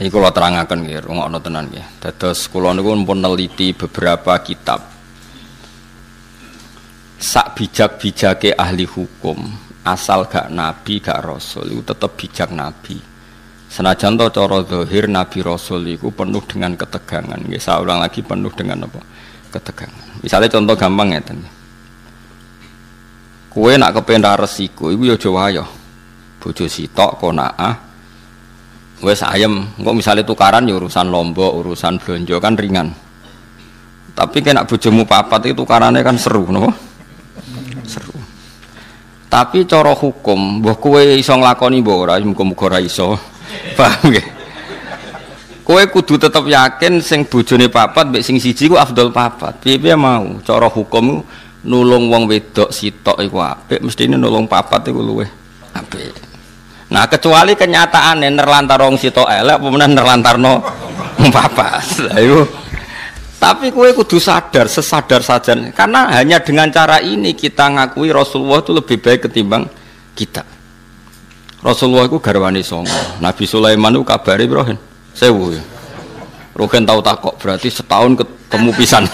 Ini kalau terangkan nggih, rungokno tenan nggih. Dados kula niku pun neliti beberapa kitab. Sak bijak-bijake ahli hukum, asal gak nabi gak rasul itu tetap bijak nabi. Senajan to cara zahir nabi rasul itu penuh dengan ketegangan. Nggih, saya ulang lagi penuh dengan apa? Ketegangan. Misalnya contoh gampang ya. Kue nak kepengen resiko, iku ya aja wayo. Bojo sitok konaah wes ayam kok misalnya tukaran ya urusan lombok urusan belanja kan ringan. Tapi kena bojomu papat itu tukarannya kan seru no? seru. Tapi coro hukum mbah kue iso nglakoni mbah ora? Muga-muga ora iso. Paham nggih? Kowe kudu tetep yakin sing bojone papat mbek sing siji ku afdol papat. Piye-piye mau? Cara hukum nulung wong wedok sitok iku apik mestine nulung papat iku luweh apik Nah kecuali kenyataan nerlantar wong sito elek apa nerlantar no. Ayo. Tapi kue kudu sadar, sesadar saja. Karena hanya dengan cara ini kita ngakui Rasulullah itu lebih baik ketimbang kita. Rasulullah itu garwani songo. Nabi Sulaiman itu kabari Ibrahim. Sewu ya. Rogen tahu takok berarti setahun ketemu pisan.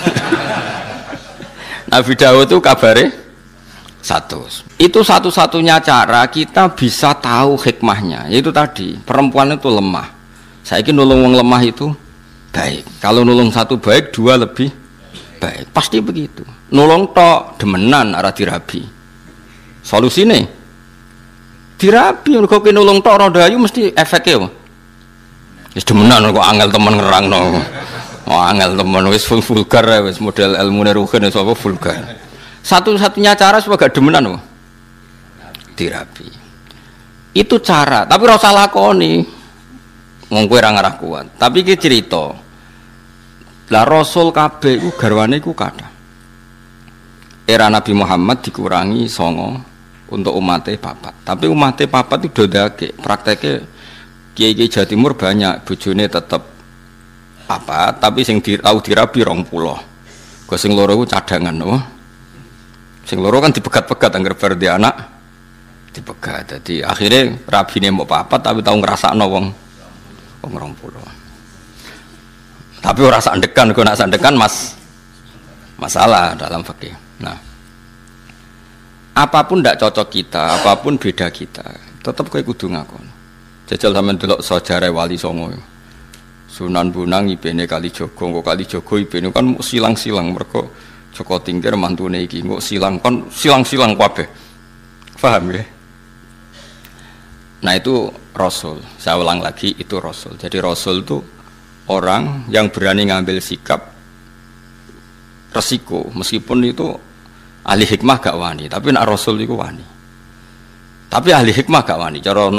Nabi Dawud itu kabari satu. Itu satu-satunya cara kita bisa tahu hikmahnya. Yaitu tadi, perempuan itu lemah. Saya ingin nulung orang lemah itu baik. Kalau nulung satu baik, dua lebih baik. Pasti begitu. Nulung tok demenan arah dirabi. Solusi nih dirabi. Kau nulung tok roda ayu mesti efeknya. Ya demenan kok angel teman ngerang no. Oh, angel teman wis vulgar wis model ilmu neruhin wis apa vulgar. Satu-satunya cara supaya gak demenan loh. Dirapi. Itu cara, tapi rasa lakoni. Wong kowe ora kuat. Tapi iki cerita. Lah Rasul kabeh iku garwane iku kathah. Era Nabi Muhammad dikurangi songo untuk umatnya papat. Tapi umatnya papat itu dodake. Prakteknya kiai-kiai Jawa Timur banyak bojone tetap apa tapi sing di, tahu dirabi rong pulau. Gue sing loro cadangan, oh. Sing loro kan dipegat-pegat anggar bar di anak dipegat. Jadi akhirnya rabi ini mau apa tapi tahu ngerasa wong wong rong puluh. Tapi ora sandekan, kok nak sandekan mas masalah dalam fakih. Nah, apa pun tidak cocok kita, apa pun beda kita, tetap kayak kudu ngakon. Jajal sama dulu sejarah wali songo. Sunan Bunang ibene kali Jogo, kok kali Jogo ibene kan silang-silang mereka Joko Tingkir mantune iki kok silang kon silang-silang kabeh. Paham ya? Nah itu Rasul. Saya ulang lagi itu Rasul. Jadi Rasul itu orang yang berani ngambil sikap resiko meskipun itu ahli hikmah gak wani tapi nak Rasul itu wani tapi ahli hikmah gak wani cara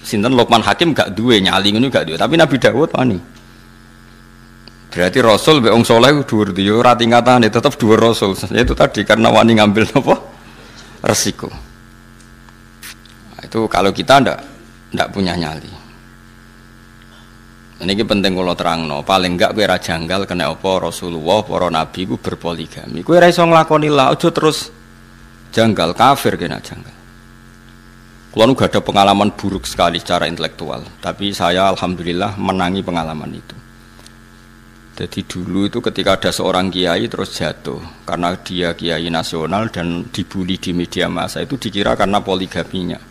sinten Lokman Hakim gak duwe nyali ini gak duwe tapi Nabi Dawud wani Berarti Rasul be wong saleh dhuwur yo ora tingkatane tetep dhuwur Rasul. Itu tadi karena wani ngambil apa? Resiko. Nah, itu kalau kita ndak ndak punya nyali. Ini penting kalau terang no. Paling enggak kue janggal kena apa Rasulullah, para nabi ku berpoligami. Kue ra iso nglakoni lah, aja terus janggal kafir kena janggal. Kalau gak ada pengalaman buruk sekali secara intelektual, tapi saya alhamdulillah menangi pengalaman itu. Jadi dulu itu ketika ada seorang kiai terus jatuh karena dia kiai nasional dan dibully di media massa itu dikira karena poligaminya.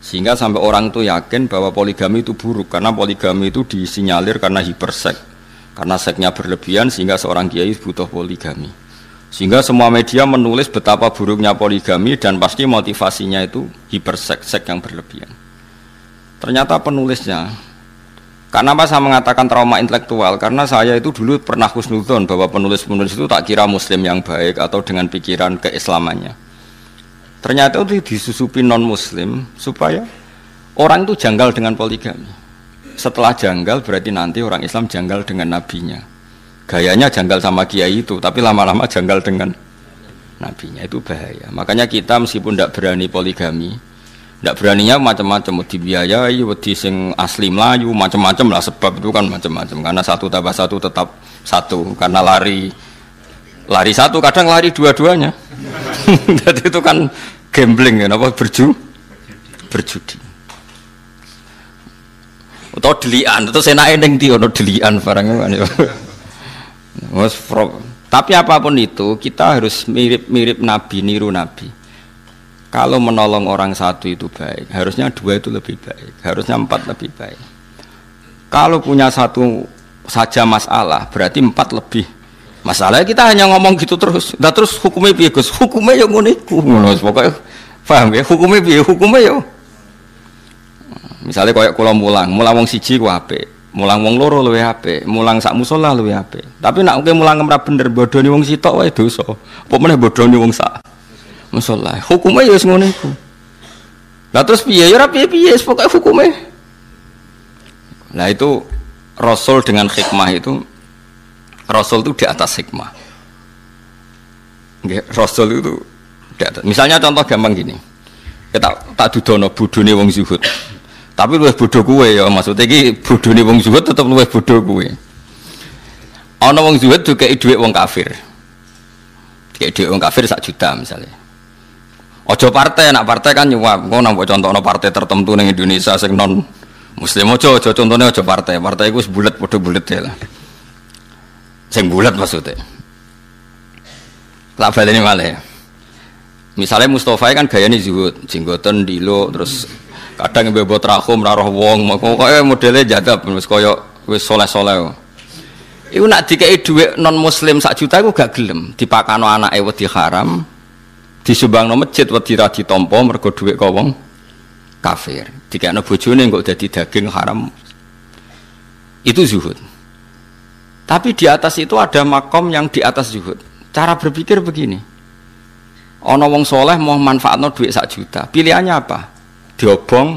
Sehingga sampai orang itu yakin bahwa poligami itu buruk karena poligami itu disinyalir karena hipersek. Karena seknya berlebihan sehingga seorang kiai butuh poligami. Sehingga semua media menulis betapa buruknya poligami dan pasti motivasinya itu hipersek, sek yang berlebihan. Ternyata penulisnya karena apa saya mengatakan trauma intelektual? Karena saya itu dulu pernah khusnudon bahwa penulis-penulis itu tak kira muslim yang baik atau dengan pikiran keislamannya. Ternyata itu disusupi non muslim supaya orang itu janggal dengan poligami. Setelah janggal berarti nanti orang Islam janggal dengan nabinya. Gayanya janggal sama kiai itu, tapi lama-lama janggal dengan nabinya itu bahaya. Makanya kita meskipun tidak berani poligami, tidak beraninya macam-macam, mau dibiayai, wedi sing asli Melayu, macam-macam lah sebab itu kan macam-macam. Karena satu tambah satu tetap satu, karena lari lari satu, kadang lari dua-duanya. Jadi itu kan gambling, ya, apa berju, berjudi. Utawa delian, terus enake ning ndi delian barangnya kan ya. Tapi apa pun itu kita harus mirip-mirip Nabi, niru Nabi. Kalau menolong orang satu itu baik, harusnya dua itu lebih baik, harusnya empat lebih baik. Kalau punya satu saja masalah, berarti empat lebih masalah. Kita hanya ngomong gitu terus. Nah terus hukumnya biar Gus? Hukumnya yang unik, ngono pokoknya paham ya? Hukumnya biar Hukumnya ya. Misalnya kayak kalau mulang, mulang wong siji ku apik mulang wong loro luwe apik, mulang sak musola luwe apik. Tapi nak oke mulang ora bener bodoni wong sitok wae dosa. Apa meneh bodoni wong sak musola. Hukumnya ya ngono iku. Lah terus piye ya ora piye-piye, hukumnya. Nah itu Rasul dengan hikmah itu Rasul itu di atas hikmah. Nggih, Rasul itu di atas. Misalnya contoh gampang gini. Kita tak dudono budune wong zuhud. Tapi luwih bodoh kue ya maksudnya iki bodone wong zuhud tetep luwih bodoh kue. Ana wong zuhud juga dhuwit wong kafir. Kayak dhuwit wong kafir sak juta misalnya. Ojo partai, nak partai kan nyuap. Kau nampak contoh no partai tertentu ning Indonesia sing non Muslim ojo ojo contohnya ojo partai. Partai itu bulat bodoh bulat ya lah. Sing bulat maksudnya. Tak ini malah ya. Misalnya Mustafa kan gaya nih zuhud, jenggotan dilo terus kadang bebo trahum naruh wong pokoknya modelnya jadab wis koyo wis soleh-soleh Iku nak dikai dhuwit non muslim sak juta iku gak gelem dipakano anake wedi haram disumbangno masjid wedi ra ditampa mergo dhuwit kok wong kafir. Dikene bojone kok dadi daging haram. Itu zuhud. Tapi di atas itu ada makom yang di atas zuhud. Cara berpikir begini. Ono wong soleh mau manfaatno duit sak juta. Pilihannya apa? Diobong.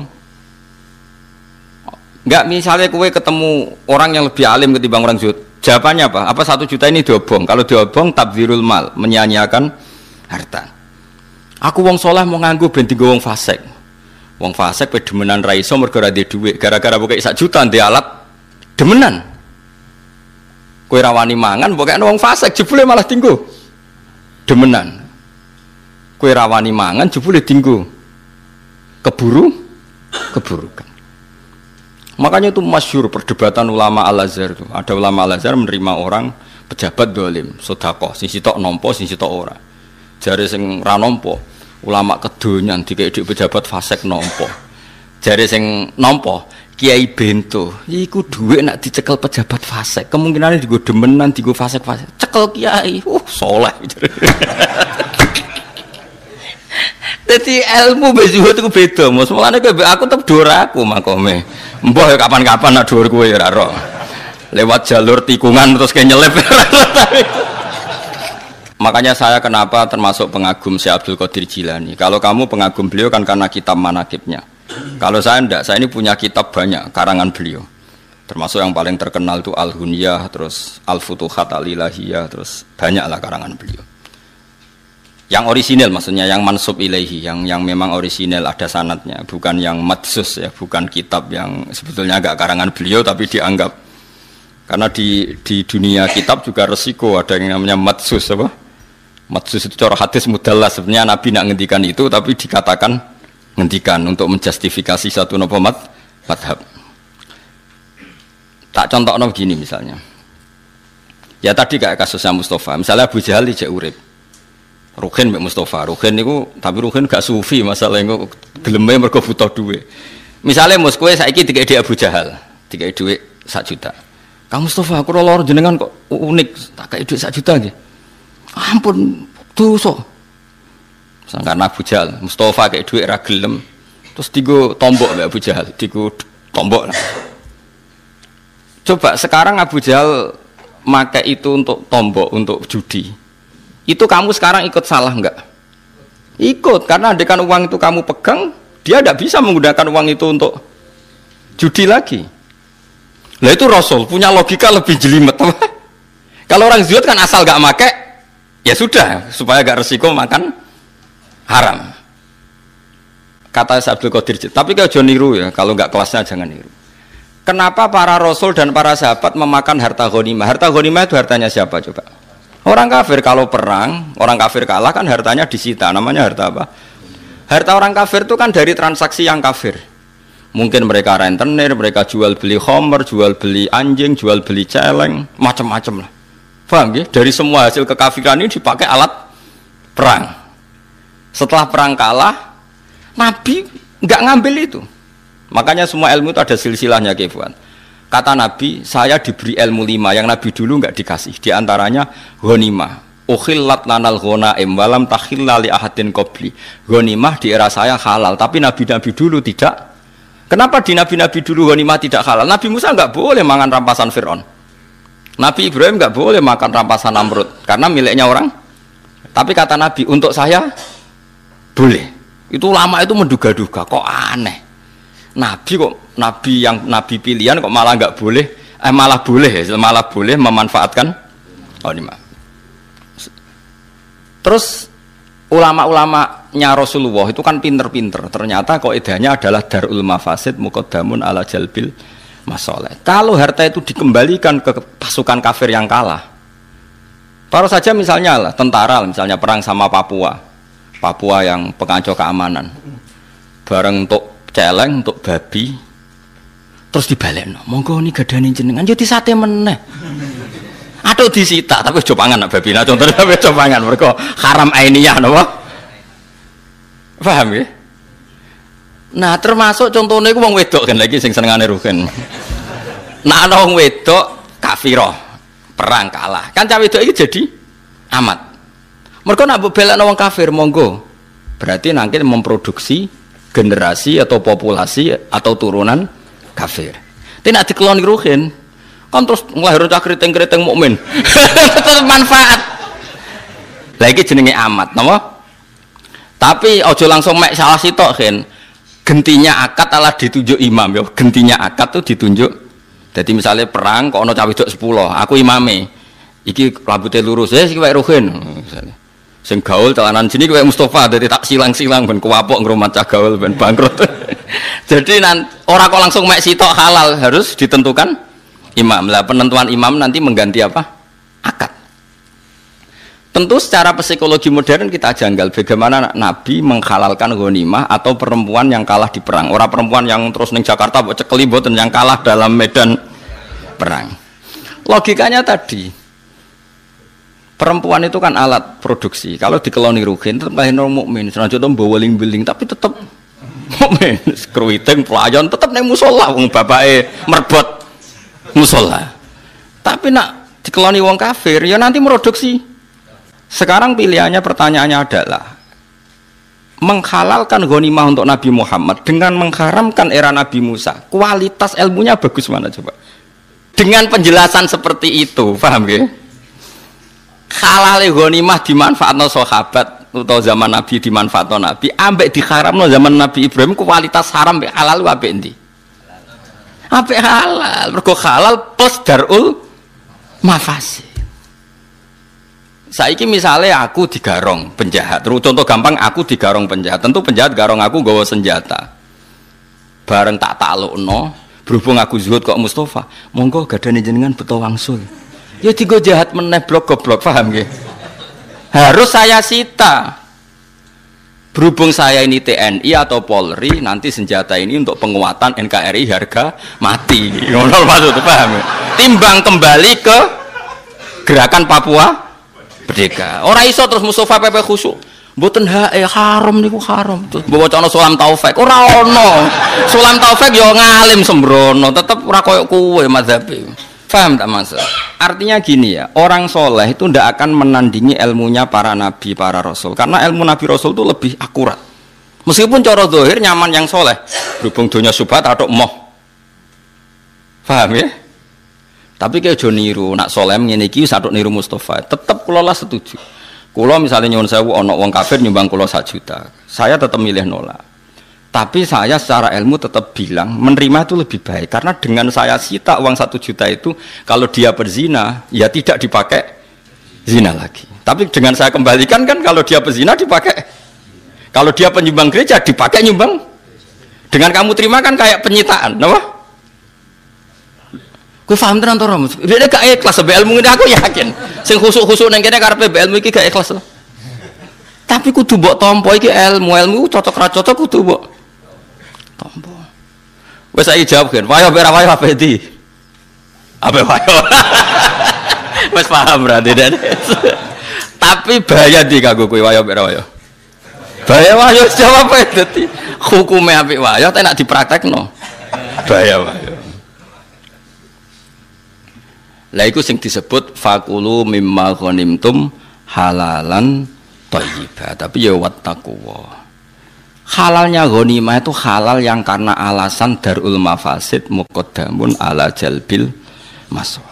Enggak misalnya kue ketemu orang yang lebih alim ketimbang orang zuhud. Jawabannya apa? apa satu juta ini diobong? Kalau diobong tabzirul mal menyanyiakan harta aku wong soleh mau nganggu berhenti gue wong fasek wong fasek pe demenan raiso mergo di duit gara-gara buka sak juta di alat demenan kue rawani mangan buka wong fasek jebule malah tinggu demenan kue rawani mangan jebule tinggu keburu keburukan. Makanya itu masyur perdebatan ulama Al Azhar itu. Ada ulama Al Azhar menerima orang pejabat dolim, sodako, sisi tok nompo, sisi tok ora. Jari sing ranompo, ulama kedonyan tiga ide pejabat fasek nompo. Jari sing nompo, kiai bento, iku duit nak dicekel pejabat fasek. Kemungkinan digo demenan, digo fasek fasek. Cekel kiai, uh soleh. Jadi ilmu bezuhud itu beda, mas. Mulane kowe aku tetep dhuwur aku makome. Mbah ya kapan-kapan nak dhuwur kowe ya ora Lewat jalur tikungan terus kayak nyelip. Makanya saya kenapa termasuk pengagum Syekh Abdul Qadir Jilani. Kalau kamu pengagum beliau kan karena kitab manakibnya. Kalau saya enggak, saya ini punya kitab banyak karangan beliau. Termasuk yang paling terkenal itu Al-Hunyah, terus Al-Futuhat Al-Ilahiyah, terus banyaklah karangan beliau yang orisinil maksudnya yang mansub ilaihi yang yang memang orisinil ada sanatnya bukan yang matsus ya bukan kitab yang sebetulnya agak karangan beliau tapi dianggap karena di di dunia kitab juga resiko ada yang namanya matsus apa matsus itu cara hadis mudallah sebenarnya nabi nak ngendikan itu tapi dikatakan ngendikan untuk menjustifikasi satu nopo mat madhab tak contoh nopo gini misalnya ya tadi kayak kasusnya Mustafa misalnya Abu Jahal di urip Ruhin Mbak Mustafa. Ruhin itu tapi Ruhin gak sufi masalah itu geleme mergo butuh duit. Misalnya mus kowe saiki dia Abu Jahal, tiga duit sak juta. Kang Mustafa aku lor jenengan kok unik tak kayak duit sak juta aja. Ampun dosa. Sangkan Abu Jahal, Mustafa kayak duit ra gelem. Terus tigo tombok Mbak Abu Jahal, tigo tombok. Coba sekarang Abu Jahal make itu untuk tombok untuk judi itu kamu sekarang ikut salah enggak? Ikut, karena adekan uang itu kamu pegang, dia tidak bisa menggunakan uang itu untuk judi lagi. Nah itu Rasul punya logika lebih jelimet. Kalau orang zuhud kan asal gak make, ya sudah, supaya gak resiko makan haram. Kata Abdul Qadir, tapi kalau jangan niru ya, kalau nggak kelasnya jangan niru. Kenapa para Rasul dan para sahabat memakan harta ghanimah? Harta ghanimah itu hartanya siapa coba? Orang kafir kalau perang, orang kafir kalah kan hartanya disita. Namanya harta apa? Harta orang kafir itu kan dari transaksi yang kafir. Mungkin mereka rentenir, mereka jual beli homer, jual beli anjing, jual beli celeng, macam-macam lah. Paham ya? Dari semua hasil kekafiran ini dipakai alat perang. Setelah perang kalah, Nabi nggak ngambil itu. Makanya semua ilmu itu ada silsilahnya kefuan. Kata Nabi, saya diberi ilmu lima yang Nabi dulu nggak dikasih. Di antaranya ghanimah. Ukhillat lanal ghonaim walam takhilla li ahadin qabli. Ghanimah di era saya halal, tapi nabi-nabi dulu tidak Kenapa di nabi-nabi dulu ghanimah tidak halal? Nabi Musa nggak boleh makan rampasan Fir'aun. Nabi Ibrahim nggak boleh makan rampasan Namrud karena miliknya orang. Tapi kata Nabi untuk saya boleh. Itu lama itu menduga-duga kok aneh. Nabi kok nabi yang nabi pilihan kok malah nggak boleh, eh malah boleh, malah boleh memanfaatkan ghanimah. Terus ulama-ulamanya Rasulullah itu kan pinter-pinter. Ternyata kok idenya adalah darul mafasid mukodamun ala jalbil masoleh. Kalau harta itu dikembalikan ke pasukan kafir yang kalah, baru saja misalnya lah tentara, misalnya perang sama Papua, Papua yang pengacau keamanan, bareng untuk celeng, untuk babi, terus dibalik, no. monggo ini gadani jenengan, jadi sate meneh. Atau disita tapi coba pangan nak babi nah contohnya tapi coba pangan mereka haram ainiyah napa? Paham ya? Nah, termasuk contohnya itu wong wedok kan lagi sing senengane rugen. Nah, ana wong wedok kafiro perang kalah. Kan cawe wedok iki jadi amat. Mereka nak bela wong kafir monggo. Berarti nanti memproduksi generasi atau populasi atau turunan kafir. Tidak dikeloni rugen, kan terus ngelahir cah keriting-keriting mukmin terus manfaat lagi jenenge amat nama tapi ojo langsung mek salah sitok kan gentinya akad alah ditunjuk imam ya. Gentinya akad tuh ditunjuk. Jadi misalnya perang kok ono cawe sepuluh? Aku imame. Iki rambutnya lurus. Ya sih kayak ruhin. Misalnya. Sing gaul celanan sini kayak Mustafa jadi tak silang-silang ben kuapok ngrumat cah gaul ben bangkrut. Jadi nan orang kok langsung mek sitok halal harus ditentukan imam. Lah penentuan imam nanti mengganti apa? Akad tentu secara psikologi modern kita janggal bagaimana nabi menghalalkan ghanimah atau perempuan yang kalah di perang. Orang perempuan yang terus neng Jakarta cekeli dan yang kalah dalam medan perang. Logikanya tadi perempuan itu kan alat produksi. Kalau dikeloni rugen tetap lahir mukmin. Selanjutnya bawa ling biling tapi tetap mukmin. Skruiting pelayan tetap neng musola. Wong bapake merbot musola. Tapi nak dikeloni wong kafir ya nanti produksi. Sekarang pilihannya pertanyaannya adalah menghalalkan ghanimah untuk Nabi Muhammad dengan mengharamkan era Nabi Musa. Kualitas ilmunya bagus mana coba? Dengan penjelasan seperti itu, paham ya? Halal ghanimah dimanfaatkan sahabat atau zaman Nabi dimanfaatkan Nabi, ambek diharamno zaman Nabi Ibrahim kualitas haram halal ambek endi? apa halal mergo halal plus darul mafasi saiki misalnya aku digarong penjahat. Terus contoh gampang aku digarong penjahat. Tentu penjahat garong aku gawa senjata. Bareng tak takluk no berhubung aku zuhud kok Mustafa. Monggo gadane jenengan betul wangsul. Ya tiga jahat meneh blok goblok paham ya harus saya sita. Berhubung saya ini TNI atau Polri, nanti senjata ini untuk penguatan NKRI harga mati. Ngono maksud paham? Timbang kembali ke gerakan Papua Merdeka. Orang iso terus Mustafa PP khusuk. Mboten hae haram niku haram. Terus bawa cono sulam taufik. Ora ono. Sulam taufik yo ngalim sembrono, tetep ora koyo kowe madzhabe. Faham tak mas? Artinya gini ya, orang soleh itu tidak akan menandingi ilmunya para nabi, para rasul. Karena ilmu nabi rasul itu lebih akurat. Meskipun cara dohir nyaman yang soleh, berhubung dunia subhat atau moh. Faham ya? Tapi kayak jo niru, nak soleh ini satu niru Mustafa. Tetap kulo lah setuju. Kulo misalnya nyuwun sewu ono wong kafir nyumbang kulo satu juta, saya tetap milih nolak. Tapi saya secara ilmu tetap bilang menerima itu lebih baik karena dengan saya sita uang satu juta itu kalau dia berzina ya tidak dipakai zina lagi. Tapi dengan saya kembalikan kan kalau dia berzina dipakai. Kalau dia penyumbang gereja dipakai nyumbang. Dengan kamu terima kan kayak penyitaan, apa? Gue paham tenan to. Dia gak ikhlas ilmu ini aku yakin. Sing khusuk-khusuk nang kene karepe ilmu iki gak ikhlas. Tapi kudu mbok tampa iki ilmu, ilmu cocok ra cocok kudu mbok tombo Wes saiki jawab kan, wayo ora wayo apa iki? Apa wayo? Wes paham berarti dan. Tapi bahaya di kanggo kowe wayo ora wayo. Bahaya wayo jawab ae dadi hukume apik wayo tak nak dipraktekno. Bahaya wayo. Lah iku sing disebut fakulu mimma ghanimtum halalan thayyibah. Tapi ya wattaqwa. Halalnya ghanimah itu halal yang karena alasan darul mafasid muqaddamun ala jalbil masalah.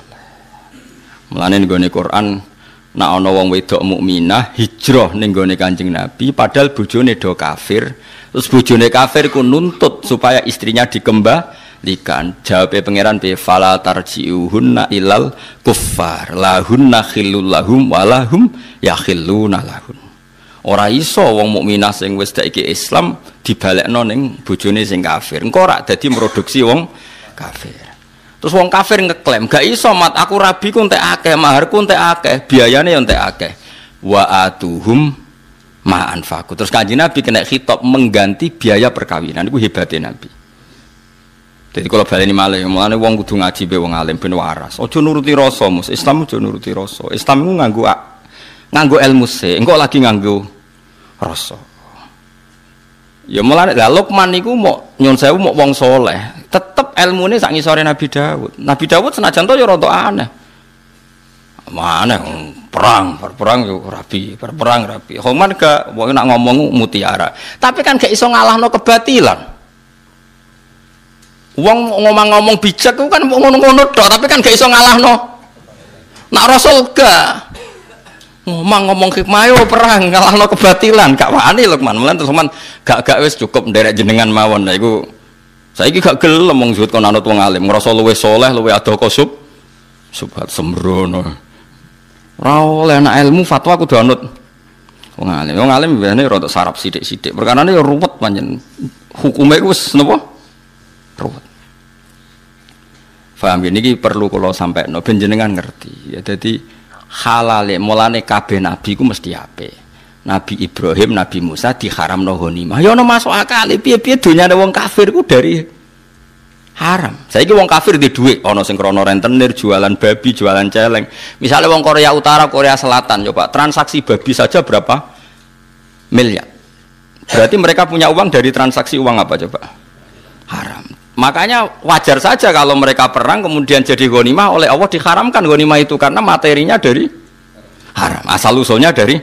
Mulane nggone Quran nak ana wong wedok mukminah hijrah ning gone Kanjeng Nabi padahal bojone do kafir. Terus bojone kafir ku nuntut supaya istrinya dikembang likan jawab pangeran be fala tarjiuhunna ilal kuffar. Lahunna khillul lahum walahum yakhilluna lahun ora iso wong mukminah sing wis iki Islam dibalekno ning bojone sing kafir. Engko ora dadi produksi wong kafir. Terus wong kafir ngeklaim gak iso mat. Aku rabi ku entek akeh maharku entek akeh biayane yo entek akeh. Wa atuhum ma anfaku terus kanjeng Nabi kena khitab mengganti biaya perkawinan. Iku hebatnya Nabi jadi kalau baleni malih, mulane wong kudu ngaji be wong alim ben waras. Aja nuruti rasa, Mus. Islam aja nuruti rasa. Islam iku nganggo nganggo ilmu se, engko lagi nganggo rasa. Ya mulane lah Luqman niku mau nyun mau wong soleh, tetep ilmune sak ngisore Nabi Daud. Nabi Daud senajan to ya aneh. Mana perang, perang yo rapi, perang rapi. Homan gak wong nak ngomong mutiara. Tapi kan gak iso ngalahno kebatilan. Wong ngomong-ngomong bijak itu kan ngono-ngono tok, tapi kan gak iso ngalahno. Nak Rasul gak ngomong-ngomong hikmah yo perang ngalahno kebatilan, gak wani Lukman. Mulan terus gak gak wis cukup nderek jenengan mawon. Nah iku saiki gak gelem wong zuhud kon anut wong alim, ngrasa luwih saleh, luwih ado kosub. Subhat sembrono. Ora oleh anak ilmu fatwa kudu anut wong alim. Wong alim biasane rada sarap sithik-sithik. Perkarane yo ruwet panjen. Hukume wis napa? Ruwet. Faham ya? Ini perlu kalau sampai no jenengan ngerti. Ya, jadi halale mulane kabeh nabi ku mesti ape. Nabi Ibrahim, Nabi Musa diharam no ghanimah. Ya ono masuk akal. Piye-piye dunyane wong kafir ku dari haram. Saiki wong kafir di duit, ono sing rentenir, jualan babi, jualan celeng. Misalnya wong Korea Utara, Korea Selatan, coba transaksi babi saja berapa miliar. Berarti mereka punya uang dari transaksi uang apa coba? Haram. Makanya wajar saja kalau mereka perang kemudian jadi ghanimah oleh Allah diharamkan ghanimah itu karena materinya dari haram. Asal usulnya dari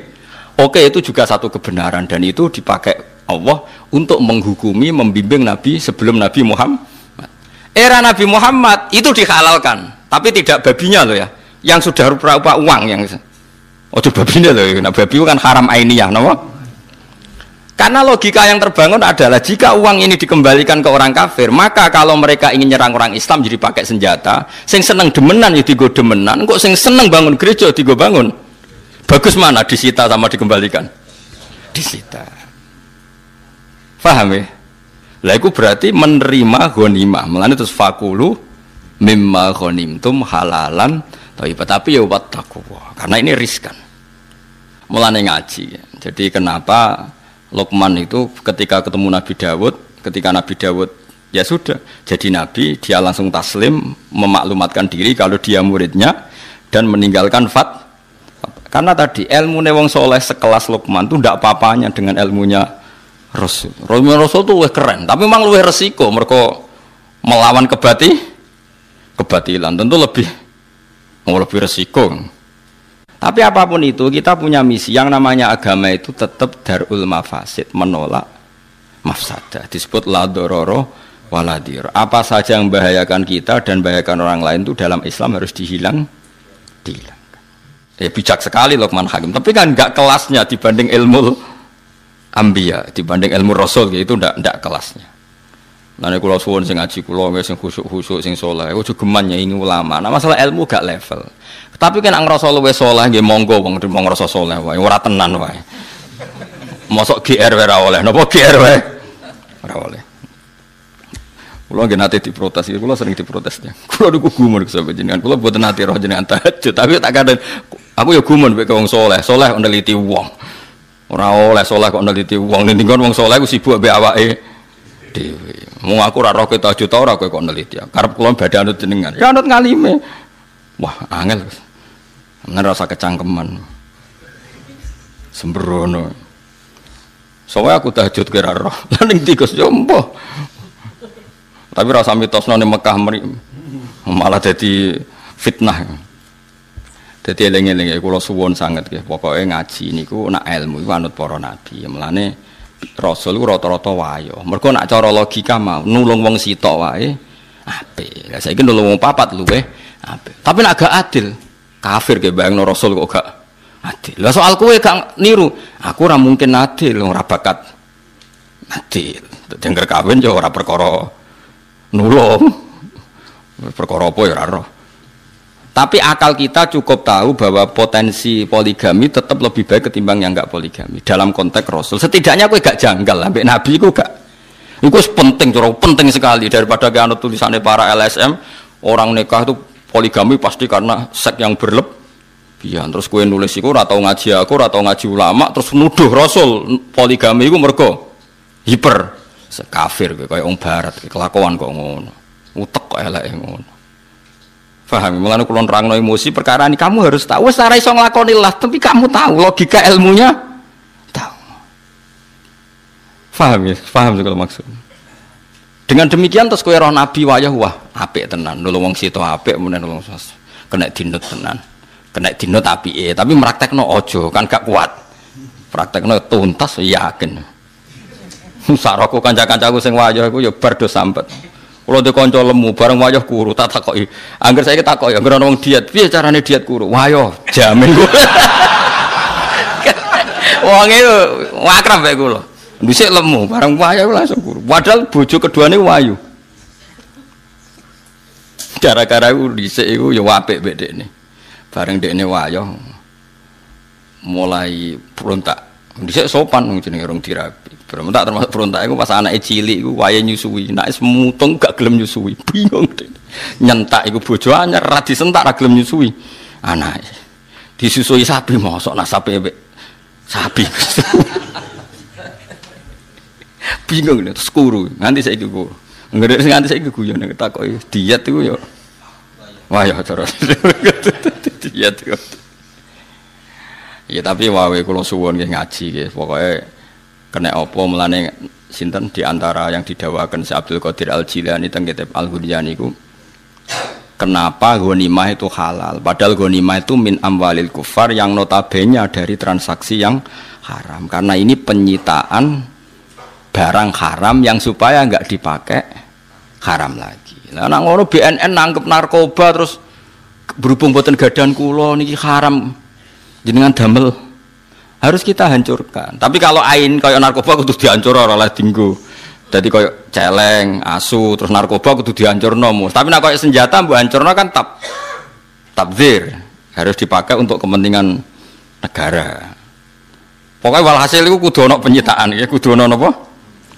oke itu juga satu kebenaran dan itu dipakai Allah untuk menghukumi membimbing Nabi sebelum Nabi Muhammad. Era Nabi Muhammad itu dihalalkan, tapi tidak babinya loh ya, yang sudah rupa-rupa uang yang oh babinya loh, nah babi kan haram ainiyah, no? Karena logika yang terbangun adalah jika uang ini dikembalikan ke orang kafir, maka kalau mereka ingin nyerang orang Islam jadi pakai senjata, sing seneng demenan ya digo demenan, kok sing seneng bangun gereja digo bangun. Bagus mana disita sama dikembalikan? Disita. Paham ya? Lah itu berarti menerima ghanimah. Mulane terus fakulu mimma ghanimtum halalan tapi ya wattaqwa. Karena ini riskan. Mulane ngaji. Jadi kenapa Lokman itu ketika ketemu Nabi Dawud, ketika Nabi Dawud ya sudah jadi nabi, dia langsung taslim memaklumatkan diri kalau dia muridnya dan meninggalkan fat. Karena tadi ilmu wong soleh sekelas Lokman itu tidak apa-apanya dengan ilmunya Rasul. Rasul Rasul itu lebih keren, tapi memang lebih resiko mereka melawan kebati kebatilan tentu lebih lebih resiko. Tapi apa pun itu kita punya misi yang namanya agama itu tetap darul mafasid menolak mafsadah disebut ladororo waladir. Apa saja yang membahayakan kita dan membahayakan orang lain itu dalam Islam harus dihilang dihilangkan. Ya bijak sekali Lokman Hakim. Tapi kan nggak kelasnya dibanding ilmu ambia, dibanding ilmu Rasul gitu ndak ndak kelasnya. Nanti kalau suwon sing ngaji kulo, sing khusuk khusuk, sing soleh, ojo gemannya ini ulama. Nah masalah ilmu gak level. Tapi kan ngrasa luwe nggih monggo wong wong ngrasa saleh wae, ora tenan wae. Mosok wae ora oleh, napa GR wae? Ora oleh. Kulo nggih nate diprotes, kulo sering diprotes ya. Kulo niku gumun sampe jenengan, kulo boten nate roh jenengan tahajud, tapi tak kadang aku ya gumun mek wong saleh, saleh neliti wong. Ora oleh saleh kok neliti wong, ning wong saleh ku sibuk mbek awake dhewe. Mau aku ora roh kita juta ora kowe kok neliti. Karep kula badhe anut jenengan. Ya anut ngalime. Wah, angel. Menar rasa kecangkeman. Sembrono. Soalnya aku tahajud kira roh. Lalu tikus jombo. Ya Tapi rasa mitosno ning Mekah meri malah jadi fitnah. Jadi eling-eling kula suwon sangat nggih. Pokoke ngaji niku nak ilmu iku anut para nabi. Mulane Rasul rata-rata wayo. Mergo nak cara logika mau nulung wong sitok wae apik. Lah saiki nulung wong papat luweh apik. Tapi nak gak adil, kafir ge bayangno Rasul kok gak adil. Lah soal kowe gak niru, aku ora mungkin adil ora bakat adil. Dengger kawin yo ora perkara nulung. Perkara apa ya roh. Tapi akal kita cukup tahu bahwa potensi poligami tetap lebih baik ketimbang yang enggak poligami dalam konteks Rasul. Setidaknya aku gak janggal, sampai Nabi aku gak. Itu penting, penting sekali daripada kayak tulisannya para LSM orang nikah itu poligami pasti karena seks yang berlebihan. Terus kue nulis itu atau ngaji aku atau ngaji ulama terus nuduh Rasul poligami itu mergo hiper sekafir kayak orang barat kelakuan kok ngono. Utek kok elek ngono. Faham? Mulane kula nerangno emosi perkara ini kamu harus tahu wis ora iso nglakoni lah, tapi kamu tahu logika ilmunya tahu. Faham ya? Faham kalau maksud. Dengan demikian terus kowe roh nabi wayah wah apik tenan, nulung wong sito apik menen nulung kena dinut tenan. Kena dinut apike, tapi praktekno ojo kan gak kuat. Praktekno tuntas yakin. Saroko kanca-kancaku sing wayah iku ya bar do sampet. Kalau di konco lemu, bareng wayah kuru, tak takoi. Angger saya takoi, angger orang diet, piye carane diet kuru? Wayo, jamin gue. Wong itu wakrab ya gue Bisa lemu, bareng wayah langsung kuru. Padahal bojo ini wayu. Gara-gara itu dhisik iku ya wapik bedek nih. Bareng dek ini wayah mulai berontak. Dhisik sopan jenenge orang dirabi. Berontak termasuk berontak itu pas anak cilik itu waya nyusui. Nak semutung gak gelem nyusui. Bingung. Nyentak itu bojo anyar ra disentak ra gelem nyusui. Anak disusui sapi mosok nak sapi sapi. Bingung deh terus kuru. Nganti saiki. Nggak nganti saiki guyon nek takoki diet itu yo. Wah ya cara diet itu. Ya tapi wae kula suwon nggih ngaji nggih pokoke kena opo melane sinten di antara yang didawakan si Abdul Qadir Al Jilani teng kitab Al Ghuniyani ku kenapa ghanimah itu halal padahal ghanimah itu min amwalil kufar yang notabene dari transaksi yang haram karena ini penyitaan barang haram yang supaya nggak dipakai haram lagi nah nak ngono BNN nangkep narkoba terus berhubung boten gadan kulo niki haram jenengan damel harus kita hancurkan. Tapi kalau ain kayak narkoba kudu dihancur oleh tinggu. Jadi kayak celeng, asu, terus narkoba kudu dihancur nomus. Tapi nak kayak senjata bu hancurno kan tab tabzir harus dipakai untuk kepentingan negara. Pokoknya walhasil itu kudu penyitaan ya, kudu ono apa?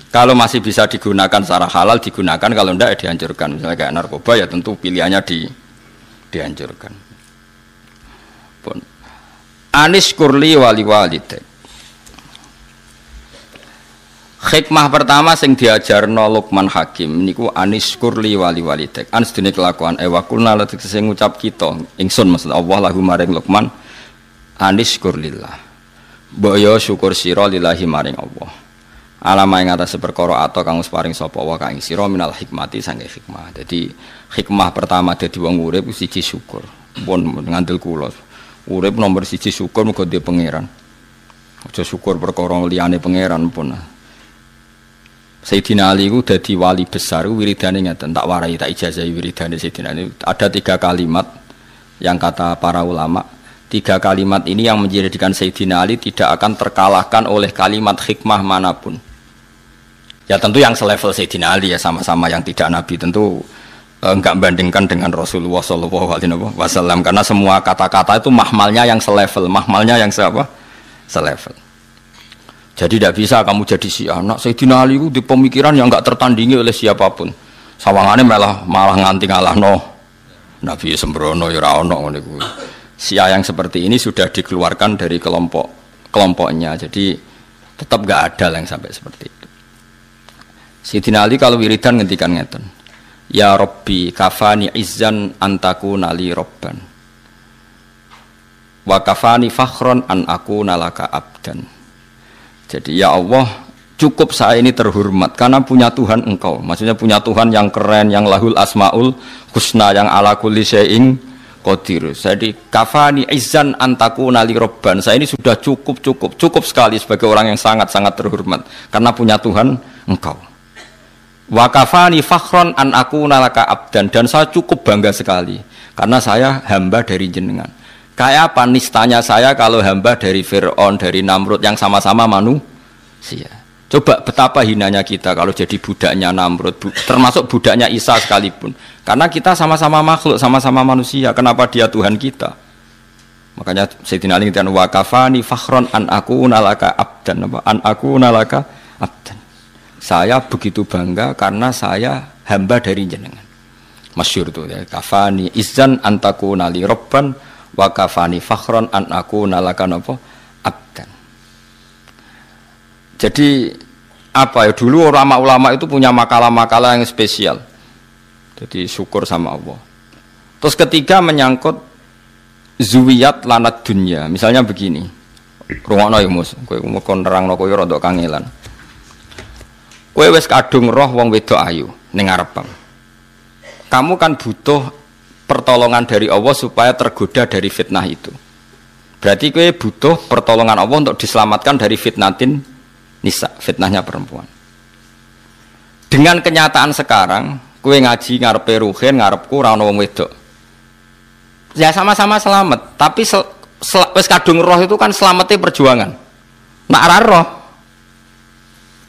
Kalau masih bisa digunakan secara halal digunakan, kalau tidak ya dihancurkan. Misalnya kayak narkoba ya tentu pilihannya di dihancurkan. Pun Anis kurli wali walidek. Hikmah pertama sing diajarno Luqman Hakim niku anis kurli wali walidek. Anis dene kelakuan ewa kulna latik sing ngucap kita ingsun maksud Allah lahu maring Luqman anis kurlillah. Boyo syukur sira lillahi maring Allah. Alama ing atas perkara atau kang paring sapa wa kang sira minal hikmati sange hikmah. Jadi hikmah pertama dadi wong urip siji syukur. Pun ngandel kula. Urip nomor siji syukur muga dia pangeran. Aja syukur perkara liyane pangeran pun. Sayyidina Ali itu dadi wali besar wiridane ngeten tak warai tak ijazahi wiridane Sayyidina Ali. Ada tiga kalimat yang kata para ulama tiga kalimat ini yang menjadikan Sayyidina Ali tidak akan terkalahkan oleh kalimat hikmah mana pun. Ya tentu yang selevel Sayyidina Ali ya sama-sama yang tidak Nabi tentu Eh, enggak bandingkan dengan Rasulullah Shallallahu Alaihi Wasallam karena semua kata-kata itu mahmalnya yang selevel, mahmalnya yang siapa? Selevel. Jadi tidak bisa kamu jadi si anak Sayyidina Ali itu di pemikiran yang enggak tertandingi oleh siapa pun. Sawangannya malah malah nganti ngalah no. Nabi sembrono ya Si yang seperti ini sudah dikeluarkan dari kelompok kelompoknya. Jadi tetap enggak ada yang sampai seperti itu. Sayyidina Ali kalau wiridan ngendikan ngeten. Ya Rabbi kafani izzan antaku nali robban. Wa kafani fakhron an aku nalaka abdan. Jadi ya Allah cukup saya ini terhormat karena punya Tuhan engkau. Maksudnya punya Tuhan yang keren, yang lahul asmaul husna, yang ala kulli syai'in qadir. Jadi kafani izzan antaku nali robban. Saya ini sudah cukup cukup cukup sekali sebagai orang yang sangat sangat terhormat karena punya Tuhan engkau. Wakafani fakhron an aku nalaka abdan dan saya cukup bangga sekali karena saya hamba dari jenengan. Kayak apa nistanya saya kalau hamba dari Fir'aun, dari Namrud yang sama-sama manusia. Coba betapa hinanya kita kalau jadi budaknya Namrud, bu, termasuk budaknya Isa sekalipun. Karena kita sama-sama makhluk, sama-sama manusia. Kenapa dia Tuhan kita? Makanya Sayyidina Ali ngertikan wakafani fakhron an aku nalaka abdan an aku nalaka abdan. Saya begitu bangga karena saya hamba dari jenengan. Masyur tuh ya. Kafani izan antaku nali robban wa kafani fakhron an aku nalakan apa abdan. Jadi apa ya dulu ulama-ulama itu punya makalah-makalah yang spesial. Jadi syukur sama Allah. Terus ketiga menyangkut zuwiyat lanat dunia. Misalnya begini. Rungokno ya Mus, kowe kon nerangno kowe rada kangelan. Kowe wis kadung roh wong wedok ayu ngarepem. Kamu kan butuh pertolongan dari Allah supaya tergoda dari fitnah itu. Berarti kowe butuh pertolongan Allah untuk diselamatkan dari fitnatin nisa, fitnahnya perempuan. Dengan kenyataan sekarang, kowe ngaji ngarepe ruhin, ngarepku ora wong wedok. Ya sama-sama selamat, tapi sel, sel, wis kadung roh itu kan selamatnya perjuangan. Nak roh,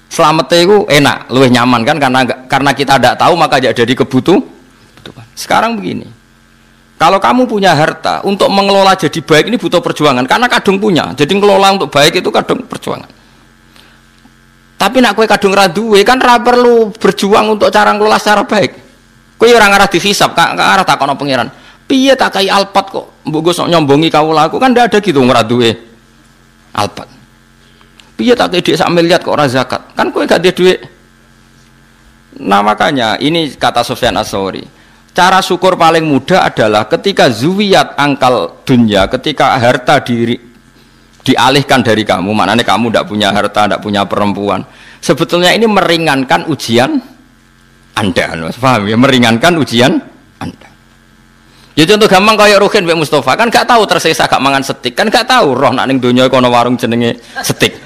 selamat itu enak, lebih nyaman kan karena karena kita tidak tahu maka jadi kebutuh. Sekarang begini, kalau kamu punya harta untuk mengelola jadi baik ini butuh perjuangan karena kadung punya. Jadi mengelola untuk baik itu kadung perjuangan. Tapi nak kue kadung raduwe kan ra perlu berjuang untuk cara ngelola secara baik. Kue orang arah dihisap, kak arah takono pangeran. Piye tak kai alpat kok mbok sok nyombongi kawulaku kan ndak ada gitu ngeraduwe alpat. Piye tak kayak sak miliar kok orang zakat? Kan kue gak ada duit. Nah makanya ini kata Sofyan Asori. Cara syukur paling mudah adalah ketika zuwiyat angkal dunia, ketika harta diri dialihkan dari kamu, maknanya kamu tidak punya harta, tidak punya perempuan. Sebetulnya ini meringankan ujian Anda, paham ya? Meringankan ujian Anda. Ya contoh gampang kayak Ruhin Mbak Mustafa kan gak tahu tersisa gak mangan setik kan gak tahu roh nak ning donya kono warung jenenge setik.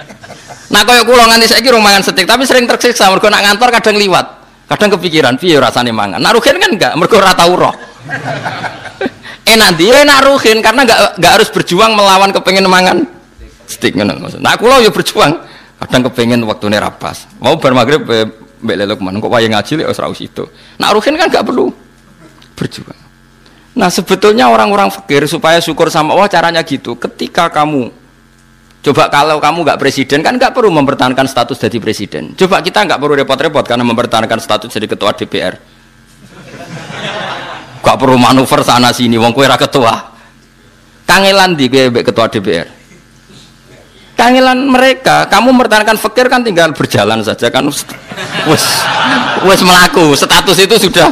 Nah kaya kula nganti saiki rong mangan setik, tapi sering tersiksa mergo nak ngantor kadang liwat. Kadang kepikiran piye rasane mangan. Nak rugen kan enggak, mergo ora tau roh. enak dia enak karena enggak enggak harus berjuang melawan kepengen mangan setik ngono. Nah kula ya berjuang kadang kepengen waktune rapas. Mau bar magrib mbek lelok man kok wayahe ngaji lek ora itu. Nak rugen kan enggak perlu berjuang. Nah sebetulnya orang-orang fakir supaya syukur sama Allah caranya gitu. Ketika kamu Coba kalau kamu nggak presiden kan nggak perlu mempertahankan status jadi presiden. Coba kita nggak perlu repot-repot karena mempertahankan status jadi ketua DPR. Gak perlu manuver sana sini, wong kue ketua. Kangelan di kue ketua DPR. Kangelan mereka, kamu mempertahankan fakir kan tinggal berjalan saja kan. Wes, wes melaku, status itu sudah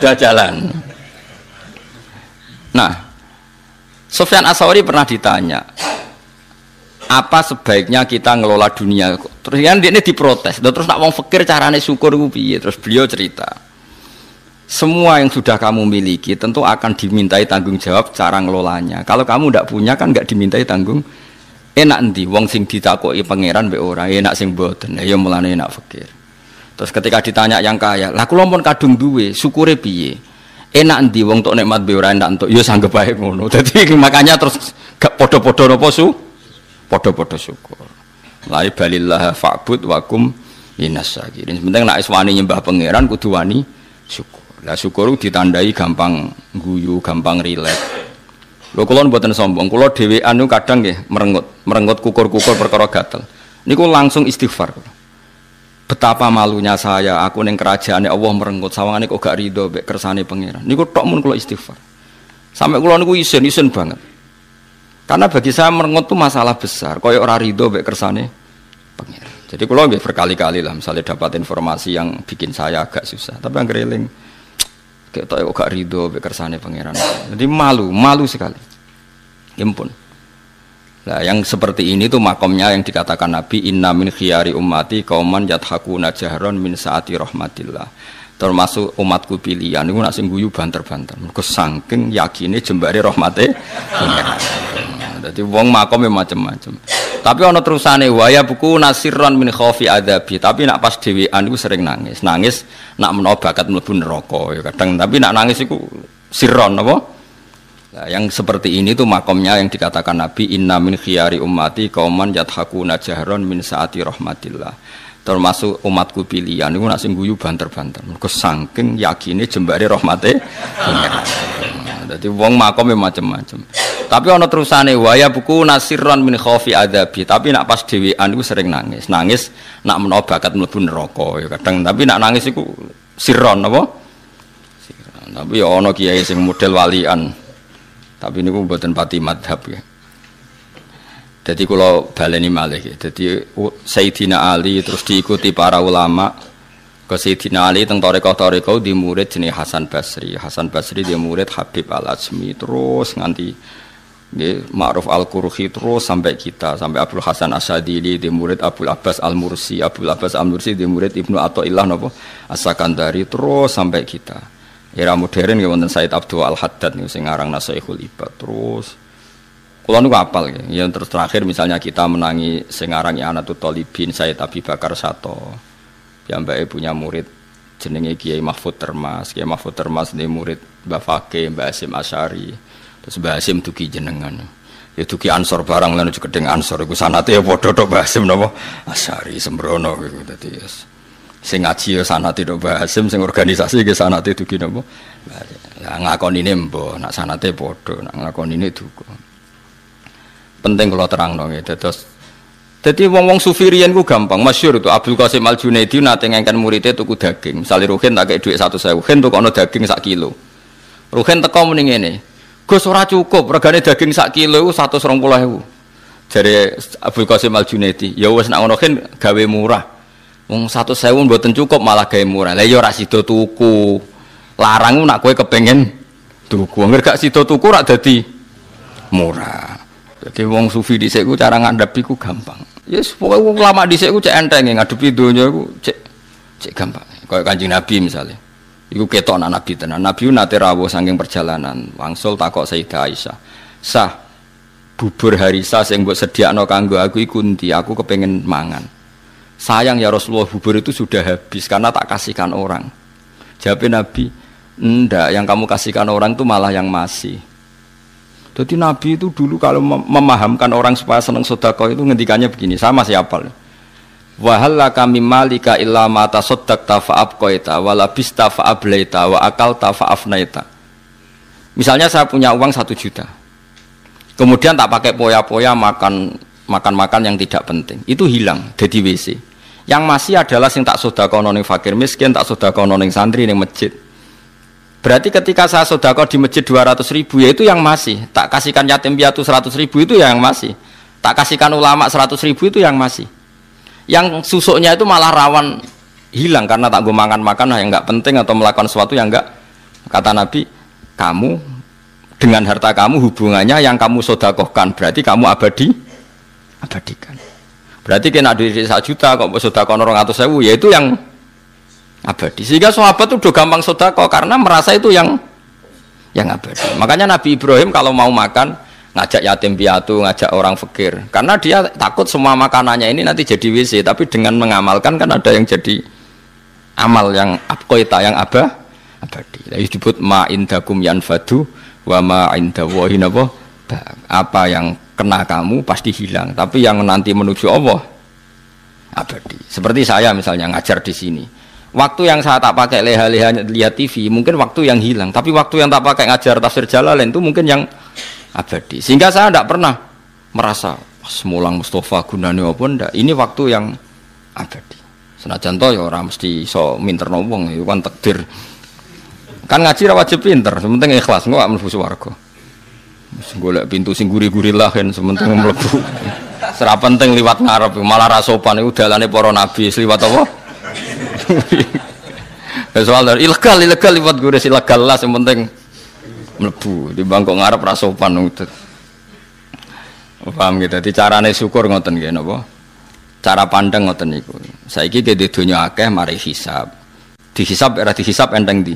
sudah jalan. Nah, Sofyan Asawari pernah ditanya, apa sebaiknya kita ngelola dunia? Terus kan dia ini diprotes. Terus nak wong fakir carane syukur piye? Terus beliau cerita semua yang sudah kamu miliki tentu akan dimintai tanggung jawab cara ngelolanya. Kalau kamu tidak punya kan nggak dimintai tanggung. Enak nanti wong sing ditakoi pangeran be ora? Enak sing boten ya mulane enak fakir. Terus ketika ditanya yang kaya lah kula pun kadung duwe syukure piye? Enak nanti wong tok nikmat be ora enak entuk. Ya sanggep bae ngono. Dadi makanya terus gak podo-podo napa su Podo-podo syukur. Lai balillah fa'bud wakum minas sakirin. Sebentar nak iswani nyembah pangeran kudu wani syukur. Lah syukur ditandai gampang guyu, gampang rileks. Lho kula mboten sombong, kula dhewean kadang nggih merengut, merengut kukur-kukur perkara gatel. Niku langsung istighfar. Betapa malunya saya, aku neng kerajaan Allah merenggut sawangane kok gak rido mbek kersane pangeran. Niku tok mun kula istighfar. Sampai kula niku isin, isin banget. Karena bagi saya merengut itu masalah besar. Koyok ora ridho mbek kersane pengiran. Jadi kalau nggak berkali-kali lah, misalnya dapat informasi yang bikin saya agak susah, tapi yang gereling, kayak tahu gak ridho bekersane pangeran. Jadi malu, malu sekali. Impun. Nah, yang seperti ini tuh makomnya yang dikatakan Nabi Inna min khiyari ummati kauman yathakuna jahron min saati rahmatillah. Termasuk umatku pilihan itu nasi guyu banter-banter. Mergo saking yakine jembare rahmate Jadi wong makome macam-macam. Tapi ana terusane waya buku nasiron min khaufi adabi. Tapi nak pas dhewean iku sering nangis. Nangis nak menawa bakat mlebu neraka ya kadang. Tapi nak nangis iku sirron apa? Nah, yang seperti ini tuh makomnya yang dikatakan Nabi Inna min khiyari ummati kauman yathakuna jahron min saati rahmatillah termasuk umatku pilihan itu nasi guyu banter-banter. Mereka saking yakini jembari rahmate jadi wong makom macam-macam tapi ono terusane waya buku nasiron min khaufi adabi. Tapi nak pas dewean itu sering nangis. Nangis nak menawa bakat mlebu neraka ya kadang. Tapi nak nangis itu sirron apa? Tapi ya ono kiai sing model walian. Tapi ini buatan pati madhab ya. Jadi kalau baleni malih. Jadi Sayyidina Ali terus diikuti para ulama. Ke Sayyidina Ali teng toreko toreko di murid jenis Hasan Basri. Hasan Basri dia murid Habib Al Azmi terus nganti di Ma'ruf Al Qurhi terus sampai kita sampai Abdul Hasan Asadili di murid Abdul Abbas Al Mursi Abdul Abbas Al Mursi di murid Ibnu Athaillah nopo As-Sakandari. Terus sampai kita. Era modern ya wonten Said Abdul Al Haddad nih sing aran Nasaihul Ibad. Terus kalau nu apal ya. yang terus terakhir misalnya kita menangi sing aran Anatut Talibin Said Abi Bakar Sato. Yang mbak punya murid jenenge Kiai Mahfud Termas. Kiai Mahfud Termas nih murid Mbak Fakih Mbak Asim Asyari. Terus Mbak Asim tuki jenengan. Ya tuki ansor barang lalu juga dengan ansor. Itu sanate ya podo tok Mbak Asim napa? Asyari sembrono gitu tadi yes. Sing ngaji ya sanate tok basim sing organisasi ke sanate dugi napa? Lah ngakoni ini mbok nak sanate padha nak ngakoni ini duga penting kalau terang dong ya terus jadi wong-wong sufi riyen ku gampang masyur itu Abdul Qasim Al Junaidi nate ngengken muridnya tuku daging misalnya Ruhin tak kayak duit satu sewu Ruhin tuh kono daging sak kilo Ruhin teko mending ini Gus ora cukup regane daging sak kilo itu satu serong puluh dari Abdul Qasim Al Junaidi ya wes nak ngono gawe murah Wong satu sewu buatan cukup malah gaya murah. Lah ya ora sida tuku. Larang nak kowe kepengen tuku. Angger gak sida tuku rak murah. Jadi wong sufi dhisik ku cara ngadep iku gampang. Ya yes, pokoke wong lama dhisik ku cek enteng ngadepi donya iku cek cek gampang. Kayak Kanjeng Nabi misalnya. Iku ketok anak Nabi tenan. Nabi nate rawuh saking perjalanan. Wangsul takok Sayyidah Aisyah. Sah bubur harisa sing mbok sediakno kanggo aku iku ndi? Aku kepengen mangan. Sayang ya Rasulullah bubur itu sudah habis karena tak kasihkan orang. Jawab Nabi, enggak, yang kamu kasihkan orang itu malah yang masih. Jadi Nabi itu dulu kalau memahamkan orang supaya senang sodako itu ngendikannya begini, sama siapa? Wahala kami malika illa mata sodak tafaab koita walabista faableita wa akal tafaafnaita. Misalnya saya punya uang satu juta, kemudian tak pakai poya-poya makan makan-makan yang tidak penting itu hilang jadi WC yang masih adalah sing tak sodako noning fakir miskin tak sodako noning santri neng masjid berarti ketika saya sodako di masjid 200 ribu ya itu yang masih. Tak kasihkan yatim piatu 100 ribu itu yang masih. Tak kasihkan ulama 100 ribu itu yang masih. Yang susuknya itu malah rawan hilang karena tak gue makan-makan yang nggak penting atau melakukan sesuatu yang enggak kata Nabi kamu dengan harta kamu hubungannya yang kamu sodakohkan berarti kamu abadi abadikan. Berarti kena duit satu juta kok sudah kono orang atau sewu, ya itu yang abadi. Sehingga sahabat itu udah gampang sodako karena merasa itu yang yang abadi. Makanya Nabi Ibrahim kalau mau makan ngajak yatim piatu, ngajak orang fakir. Karena dia takut semua makanannya ini nanti jadi WC, tapi dengan mengamalkan kan ada yang jadi amal yang abkoita yang abah abadi. Jadi disebut ma indakum yanfadu wa ma indawahi apa yang kena kamu pasti hilang tapi yang nanti menuju Allah abadi seperti saya misalnya ngajar di sini waktu yang saya tak pakai leha-leha lihat TV mungkin waktu yang hilang. Tapi waktu yang tak pakai ngajar tafsir Jalalain itu mungkin yang abadi. Sehingga saya tidak pernah merasa semulang Mustafa gunane apa ndak? Ini waktu yang abadi. Senajan to ya orang mesti so minter wong itu kan takdir. Kan ngaji wajib pinter sementing ikhlas nggak mlebu swarga. Golek pintu sing guri-guri lah kan sementing mlebu. Serap penting liwat ngarep malah rasopan itu dalane para nabi. Liwat apa? Soal ilegal ilegal liwat gue ilegal lah yang penting melebu di bangkok ngarep rasopan itu. Paham gitu. Di carane syukur ngoten nggih napa? Cara pandang ngoten niku. Saiki ke di dunya akeh mari hisab. Dihisab era dihisab enteng di.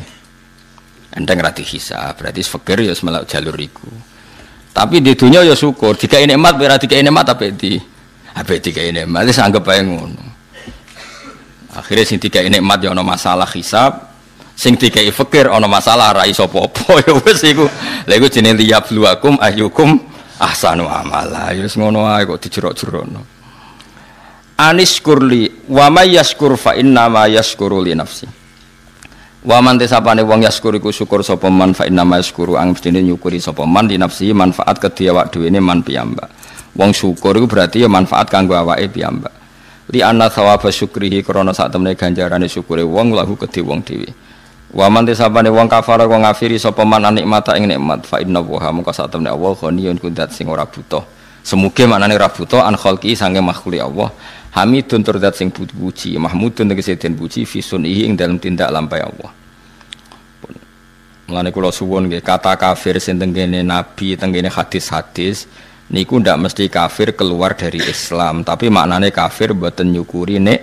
Enteng ra dihisab, berarti fakir ya semelak jalur iku. Tapi di dunia ya syukur. Jika ini emat, berarti ini emat apa di? Apa jika ini emat? Itu anggap aja ngono. Akhirnya sing tiga ini emat ya ono masalah hisab. Sing tiga fakir ono masalah rai sopo-opo ya wes iku. Lha iku jenenge liyabluwakum ayyukum ahsanu amala. Ya ngono ae kok dijerok-jerokno. Anis kurli wa may yaskur fa inna ma yaskuru li nafsi. Wa man tesapane wong yaskur iku syukur sapa man fa inna ma yaskuru ang mestine nyukuri sapa man nafsi manfaat kedhi awak dhewe man piyambak. Wong syukur iku berarti ya manfaat kanggo awake piyambak. Li anna thawaba syukrihi krana sak temene ganjarane syukure wong lahu kedhi wong dhewe. Wa man tesapane wong kafara wong ngafiri sapa man nikmata ing nikmat fa inna wa mungko sak temene Allah ghaniyun kundat sing ora butuh. Semuge maknane ora butuh an khalqi sange makhluk Allah. Hamidun tur dat sing puji, Mahmudun tegese den puji fi sunihi ing dalam tindak lampai Allah. Mulane kula suwun kata kafir sing tenggene nabi, tenggene hadis-hadis niku ndak mesti kafir keluar dari Islam, tapi maknane kafir mboten nyukuri nek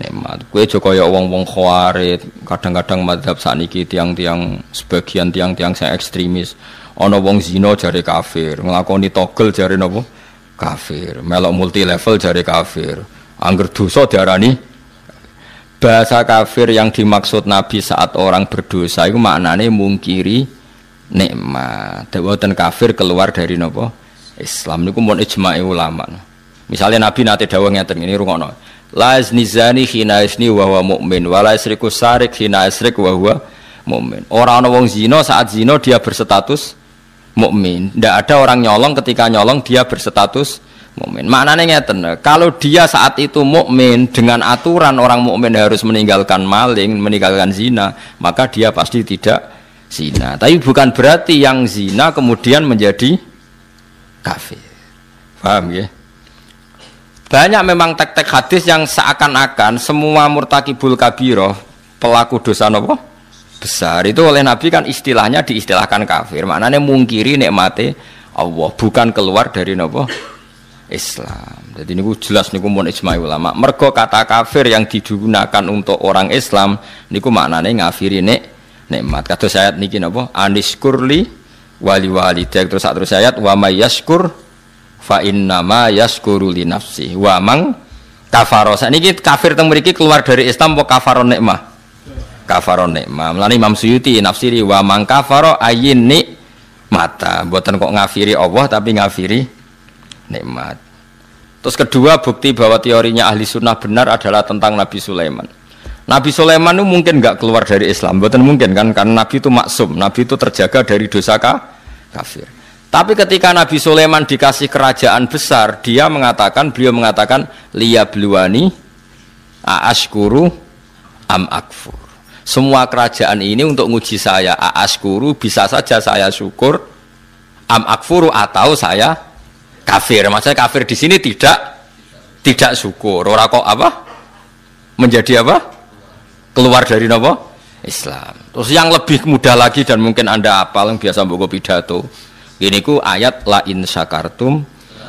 nikmat. Kowe aja kaya wong-wong khawarit, kadang-kadang madhab sakniki tiang-tiang sebagian tiang-tiang sing ekstremis. Ana wong zina jare kafir, nglakoni togel jare napa? Kafir. Melok multi level jare kafir. Angger dosa diarani bahasa kafir yang dimaksud Nabi saat orang berdosa itu maknanya mungkiri nikmat. Dawatan kafir keluar dari nopo Islam niku mun ijma'i ulama. Misalnya Nabi nate dawuh ngeten ini rungono. La iznizani khina isni wa huwa mu'min wa la sarik khina isrik wa huwa mu'min. Orang ana wong zina saat zina dia berstatus mukmin. Tidak ada orang nyolong ketika nyolong dia berstatus mukmin. Maknanya ngeten, kalau dia saat itu mukmin dengan aturan orang mukmin harus meninggalkan maling, meninggalkan zina, maka dia pasti tidak zina. Tapi bukan berarti yang zina kemudian menjadi kafir. Paham ya? Banyak memang tek-tek hadis yang seakan-akan semua murtakibul kabiroh pelaku dosa nopo besar itu oleh Nabi kan istilahnya diistilahkan kafir maknanya mungkiri nikmati Allah bukan keluar dari nopo Islam. Jadi ini jelas niku mun ijma ulama. Mergo kata kafir yang digunakan untuk orang Islam niku maknanya ngafiri nek nikmat. Kata ayat niki napa? Aniskurli wali wali terus terus ayat wa may yaskur fa inna ma yaskuru li nafsi. Wa mang kafaro. Niki kafir teng mriki keluar dari Islam apa kafaron nikmah? Kafaron nikmah. Mulane Imam Suyuti nafsiri wa mang kafaro ayin nik mata. Buatan kok ngafiri Allah tapi ngafiri nikmat. Terus kedua bukti bahwa teorinya ahli sunnah benar adalah tentang Nabi Sulaiman. Nabi Sulaiman itu mungkin nggak keluar dari Islam, betul mungkin kan? Karena Nabi itu maksum, Nabi itu terjaga dari dosa kafir. Tapi ketika Nabi Sulaiman dikasih kerajaan besar, dia mengatakan, beliau mengatakan, liya bluani aashkuru am akfur. Semua kerajaan ini untuk nguji saya, aashkuru bisa saja saya syukur, am akfuru atau saya kafir. Maksudnya kafir di sini tidak tidak syukur. Ora kok apa? Menjadi apa? Keluar dari nopo? Islam. Terus yang lebih mudah lagi dan mungkin Anda apal yang biasa mbok pidato. Ini ku ayat la in syakartum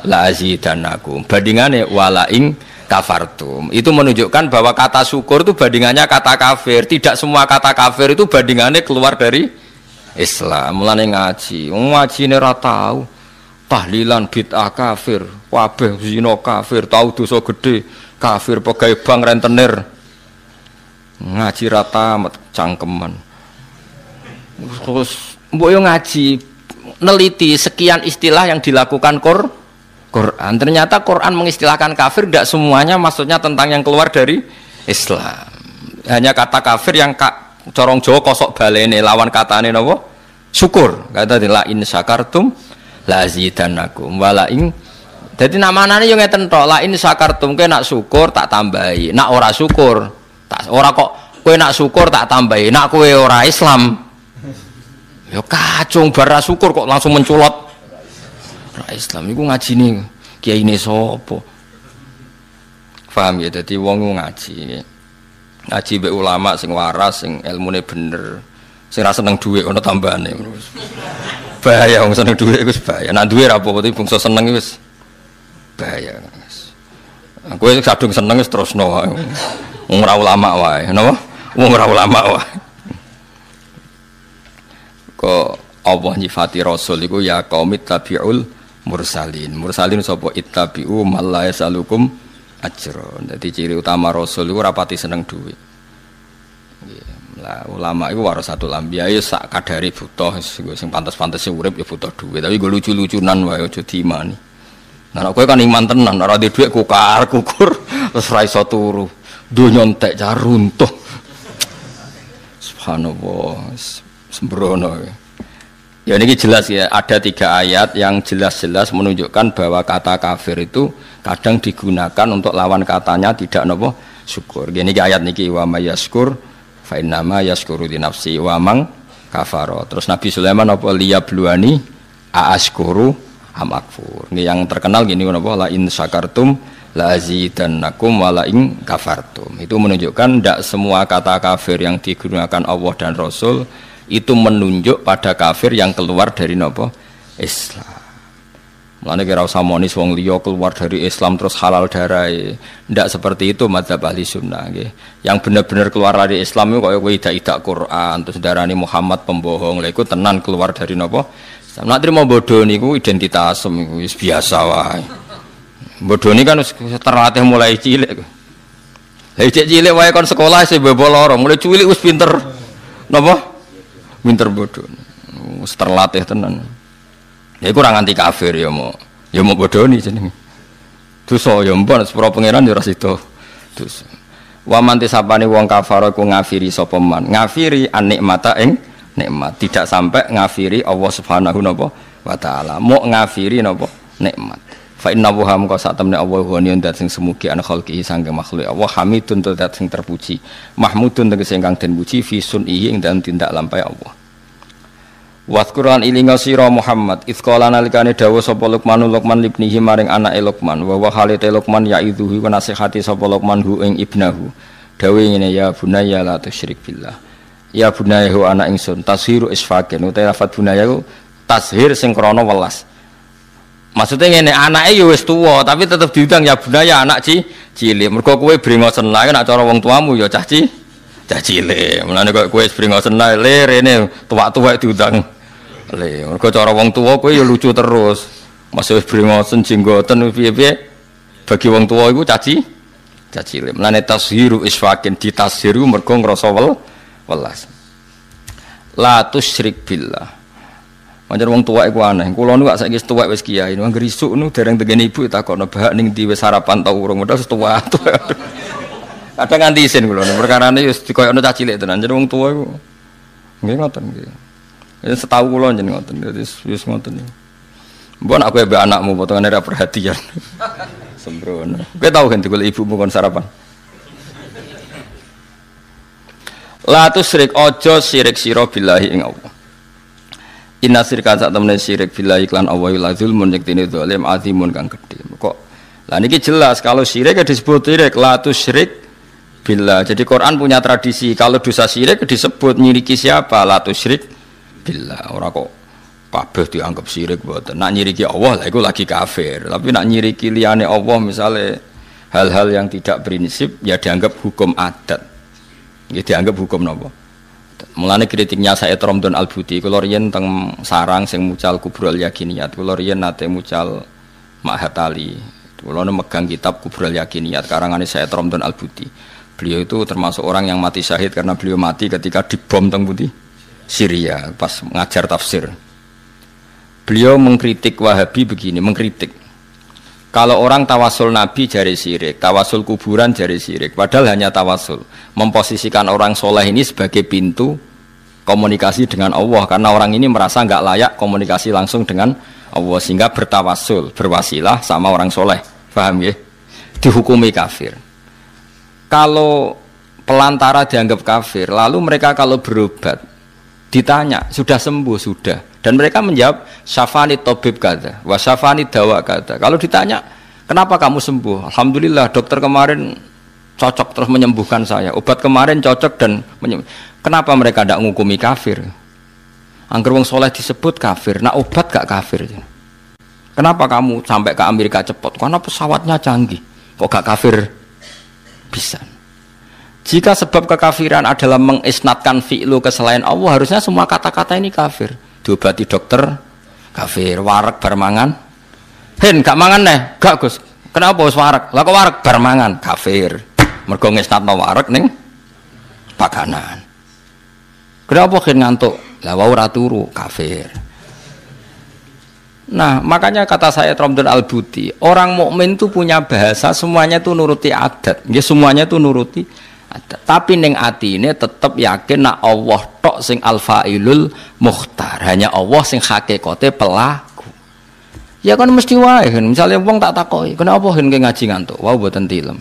la azidanakum. Bandingannya wala ing kafartum. Itu menunjukkan bahwa kata syukur itu bandingannya kata kafir. Tidak semua kata kafir itu bandingannya keluar dari Islam. Mulane ngaji. Ngaji ini tahu tahlilan bid'ah kafir wabeh zina kafir tahu dosa gede kafir pegawai bank rentenir ngaji rata cangkeman. Terus mbok ngaji neliti sekian istilah yang dilakukan Qur Quran. Ternyata Quran mengistilahkan kafir tidak semuanya maksudnya tentang yang keluar dari Islam. Hanya kata kafir yang kak corong Jawa kosok balene lawan katane napa? Syukur. Kata la in syakartum lazidannakum wala ing jadi nama-nama yang ngeten tok la in sakartum nak syukur tak tambahi nak ora syukur tak ora kok kowe nak syukur tak tambahi nak kowe ora Islam ya kacung bara syukur kok langsung menculot ora Islam iku ngaji nih kiai ini sopo. Paham ya? Jadi wong ngaji. Ngaji be ulama sing waras, sing ilmune bener. Sing rasa seneng dhuwit ana tambahane. Bahaya wong seneng dhuwit wis bahaya. Nek ra apa-apa bangsa seneng wis bahaya. Aku kadung seneng wis terusno wae. Wong ora ulama wae, napa? Wong ora ulama wae. Kok Allah nyifati Rasul iku ya qaumit tabiul mursalin. Mursalin sapa ittabi'u mal salukum ajra. Dadi ciri utama Rasul iku rapati seneng duit. Lah ulama iku satu lambiya ya sak kadari butuh sing pantes-pantes urip ya butuh duit. Tapi gue lucu-lucunan wae aja diimani. Nah, kowe kan iman tenan, ora duwe dhuwit kukar kukur terus ra iso turu. Donya entek runtuh. Subhanallah, sembrono. Ya ini jelas ya, ada tiga ayat yang jelas-jelas menunjukkan bahwa kata kafir itu kadang digunakan untuk lawan katanya tidak nopo syukur. Gini ayat niki wa mayaskur fa innama yaskuru di nafsi wa mang kafaro. Terus Nabi Sulaiman nopo liyabluani aaskuru amakfur. Ini yang terkenal gini nopo la in syakartum la azidannakum wa la in kafartum. Itu menunjukkan tidak semua kata kafir yang digunakan Allah dan Rasul itu menunjuk pada kafir yang keluar dari nopo Islam. Mulane kira usah monis wong liya keluar dari Islam terus halal darah. Ndak seperti itu madzhab ahli sunnah nggih. Yang benar-benar keluar dari Islam itu kaya kowe tidak Quran terus darani Muhammad pembohong. Lha iku tenan keluar dari nopo? Nak terima bodoh niku identitas wis biasa wae. Bodoh ini kan terlatih mulai cilik. Lah cilik wae kon sekolah sih bebo loro, mulai cilik wis pinter. Napa? Winter bodoh. Wis terlatih tenan. Ya kurang anti kafir ya mau. Ya mau bodoh nih jenenge. Dosa ya mbon sepuro pangeran ya ora sida. Dosa. Wa man tisapane wong kafir ku ngafiri sapa man. Ngafiri anikmata ing nikmat. Tidak sampai ngafiri Allah Subhanahu wa taala. Mau ngafiri napa nikmat. Fa inna wa ham sak temne Allah wa niyan dat sing semugi an khalqi sangge makhluk Allah hamidun dat sing terpuji. Mahmudun tegese ingkang den puji fi sunihi ing dalam tindak lampai Allah. Waskuran ilinga sira Muhammad Iskala nalikane dawuh sapa Luqman Luqman libnihi maring anake Luqman wa wa halite Luqman yaidhuhi wa nasihati sapa Luqman hu ing ibnahu Dawuh ngene ya bunaya la tusyrik billah Ya bunaya hu anak ingsun tashiru isfaken utawa lafat bunaya ku tashir sing krana welas Maksudnya ngene anake ya wis tuwa tapi tetep diundang ya bunaya anak ci cilik mergo kowe brengosen lae nek cara wong tuamu ya cah ci cah cilik. Mulane kok kowe springosen ae le rene tuwak-tuwak diundang. Le, mergo cara wong tuwa kowe ya lucu terus. Masih springosen jenggoten piye-piye bagi wong tuwa iku caci caci cilik. Mulane tashiru isfakin ditashiru mergo ngrasa wel welas. La tusyrik billah. Pancen wong tuwa iku aneh. Kula nu gak saiki tuwek wis kiai. Wong grisuk nu dereng tegen ibu takokno bahak ning ndi wis sarapan ta urung. Padahal tuwa. Kadang nganti isin kula perkara ini wis dikoyokno cah cilik tenan. Jadi wong tua iku nggih ngoten nggih. Ya setahu kula jeneng ngoten. Dadi wis ngoten. Mbok aku ya anakmu potongane ra perhatian. Sembrono. Kowe tau kan digolek ibumu kon sarapan. La tusyrik ojo sirik sira billahi ing Allah. Inna sirka sak temene sirik billahi lan Allah la zulmun yektine zalim azimun kang gedhe. Kok lah niki jelas kalau syirik ya disebut syirik la tusyrik Bila. Jadi Quran punya tradisi kalau dosa syirik disebut nyiriki siapa? La tusyrik bila. Orang kok kabeh dianggap syirik buat. Nak nyiriki Allah lah itu lagi kafir. Tapi nak nyiriki liane Allah misalnya hal-hal yang tidak prinsip ya dianggap hukum adat. Ya dianggap hukum nopo. Mulane kritiknya saya Romdon Al Buti kula riyen teng sarang sing mucal kubrul yakiniyat. Kula riyen nate mucal Mahatali. Kula megang kitab kubrul yakiniyat karangane saya Romdon Al Buti Beliau itu termasuk orang yang mati syahid karena beliau mati ketika dibom teng putih Syria pas mengajar tafsir. Beliau mengkritik Wahabi begini, mengkritik. Kalau orang tawasul Nabi jari sirik, tawasul kuburan jari sirik, padahal hanya tawasul. Memposisikan orang soleh ini sebagai pintu komunikasi dengan Allah. Karena orang ini merasa nggak layak komunikasi langsung dengan Allah. Sehingga bertawasul, berwasilah sama orang soleh. Paham ya? Dihukumi kafir. Kalau pelantara dianggap kafir, lalu mereka kalau berobat ditanya sudah sembuh? Sudah, Dan mereka menjawab syafani tobib kata, wa syafani dawa kata. Kalau ditanya, kenapa kamu sembuh? Alhamdulillah dokter kemarin cocok terus menyembuhkan saya. Obat kemarin cocok dan menyembuh. Kenapa mereka tidak ngukumi kafir? Angger wong soleh disebut kafir, nah obat gak kafir. Kenapa kamu sampai ke Amerika cepat? Karena pesawatnya canggih. Kok gak kafir? Bisa. Jika sebab kekafiran adalah mengisnatkan fi'lu ke selain Allah, harusnya semua kata-kata ini kafir. Diobati dokter, kafir. Warak bermangan. Hen, gak mangan nih? Gak Gus. Kenapa harus warak? Lah warak bermangan? Kafir. Mergo ngisnatno warak ning pakanan. Kenapa hen ngantuk? Lah wau turu, kafir. Nah, makanya kata saya Tromdon Al-Buti, orang mukmin itu punya bahasa semuanya itu nuruti adat. Ya semuanya itu nuruti. Tapi ning ini tetap yakin nak Allah tok sing al-failul muhtar. Hanya Allah sing hakikate pelaku. Ya kan mesti wae. Misalnya wong tak takoki, kenapa hen ngaji ngantuk? Wau boten tilem.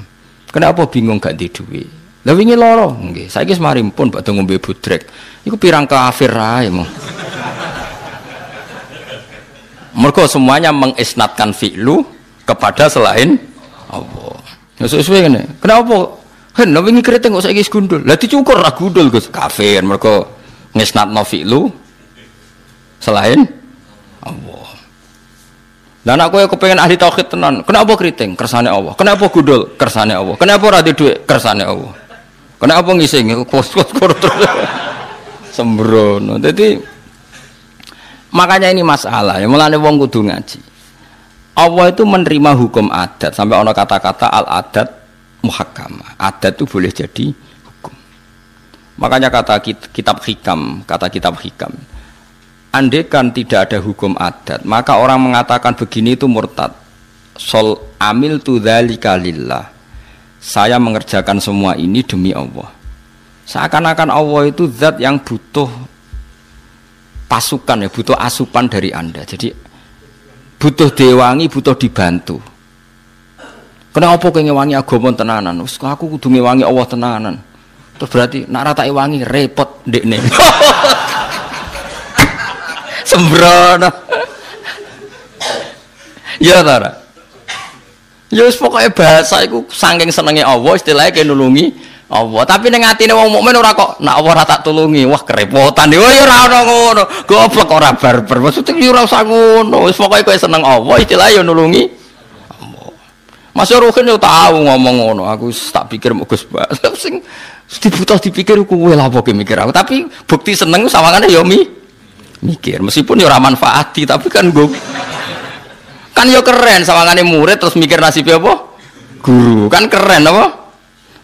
Kenapa bingung gak di duit? Lah wingi lara nggih. Saiki semari pun badhe ngombe budrek. Iku pirang kafir ae mong. Mereka semuanya mengisnatkan fi'lu kepada selain Allah. Ya sesuai ini. Kenapa? Hen, nabi ini keriting kok saya gundul. Lah dicukur lah gundul Gus. Kafir mereka ngisnatno fi'lu selain Allah. Dan aku yang kepengen ahli tauhid tenan. Kenapa keriting? Kersane Allah. Kenapa gundul? Kersane Allah. Kenapa ora duit? Kersane Allah. Kenapa ngising? Kos-kos terus. Sembrono. Jadi Makanya ini masalah ya mulane wong kudu ngaji. Allah itu menerima hukum adat sampai ono kata-kata al adat muhakama. Adat itu boleh jadi hukum. Makanya kata kitab hikam, kata kitab hikam. Andekan tidak ada hukum adat, maka orang mengatakan begini itu murtad. Sol amil tu lillah. Saya mengerjakan semua ini demi Allah. Seakan-akan Allah itu zat yang butuh pasukan ya butuh asupan dari anda jadi butuh dewangi butuh dibantu kenapa kau ngewangi agama tenanan Us, aku kudu ngewangi Allah tenanan terus berarti nak rata wangi repot dek nih sembrono ya tara ya pokoknya bahasa itu saking senengnya Allah istilahnya kayak nulungi Allah. Tapi ning atine wong mukmin ora kok nak Allah ora tak tulungi. Wah kerepotan. Oh ya ora ono ngono. Goblok ora barbar. Maksudnya ya ora usah ngono. Wis pokoke kowe seneng Allah istilah ya nulungi. Mas Ruhin yo tahu ngomong ngono. Aku tak pikir mau Gus sing dibutuh dipikir kowe lha apa mikir aku. Tapi bukti seneng sawangane yo mi mikir. Meskipun yo ora tapi kan gue kan yo keren sawangane murid terus mikir nasibnya apa? Guru. Kan keren apa?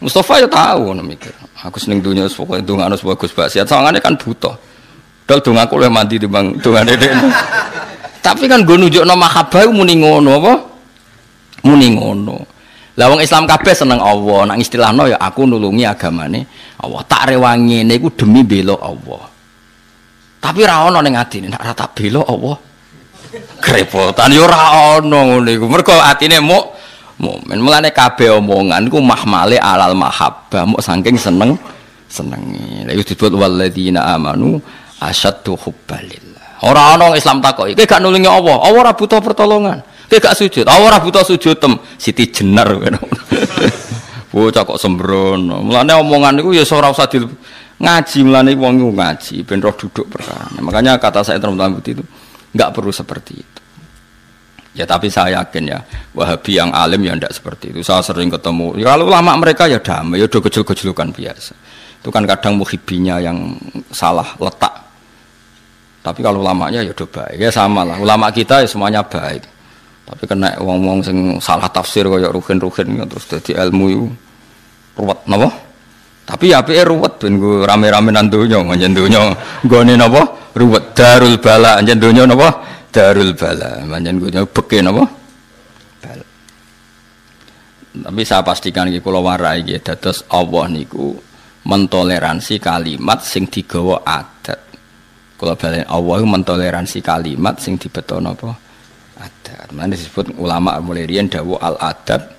Mustafa ya tahu ngono mikir. Aku seneng dunia pokoke ndongano bagus Pak Siat sawangane kan butuh. Dal dong aku luwih mandi timbang dongane. Tapi kan gue nunjukno mahabbah muni ngono apa? Muni ngono. Lah wong Islam kabeh seneng Allah, nang istilahno ya aku nulungi agamane Allah. Tak rewangi niku demi bela Allah. Tapi ra ono ning atine nek ora tak bela Allah. Kerepotan ya ora ono ngono iku. Mergo atine muk mukmin. Mulane kabeh omongan ku mahmale alal mahabbah, mau saking seneng senengi. Lha disebut walladzina amanu asyaddu hubbalillah. Ora ana Islam takoki, kowe gak nulungi Allah, Allah ora butuh pertolongan. Kowe gak sujud, Allah ora butuh sujud tem. Siti jenar Bocah kok sembrono. Mulane omongan niku ya ora usah di ngaji mulane wong ngaji ben roh duduk perkara. Makanya kata saya teman-teman itu enggak perlu seperti itu. Ya tapi saya yakin ya Wahabi yang alim ya tidak seperti itu. Saya sering ketemu. Ya, kalau lama mereka ya damai, ya udah kecil-kecilukan biasa. Itu kan kadang muhibinya yang salah letak. Tapi kalau lamanya ya udah baik. Ya sama lah. Ulama kita ya semuanya baik. Tapi kena wong-wong sing salah tafsir kayak ruhin-ruhin terus jadi ilmu itu ruwet napa? Tapi ya api ruwet ben gue rame-rame nantunya, manjen dunya nih napa? Ruwet. Darul bala. Anjen dunya napa? darul bala. Manjen gue beke napa? Bala. Tapi saya pastikan iki kula warai iki dados Allah niku mentoleransi kalimat sing digawa adat. Kula balen Allah mentoleransi kalimat sing dibeto napa adat mana disebut ulama mulai riyen dawuh al adat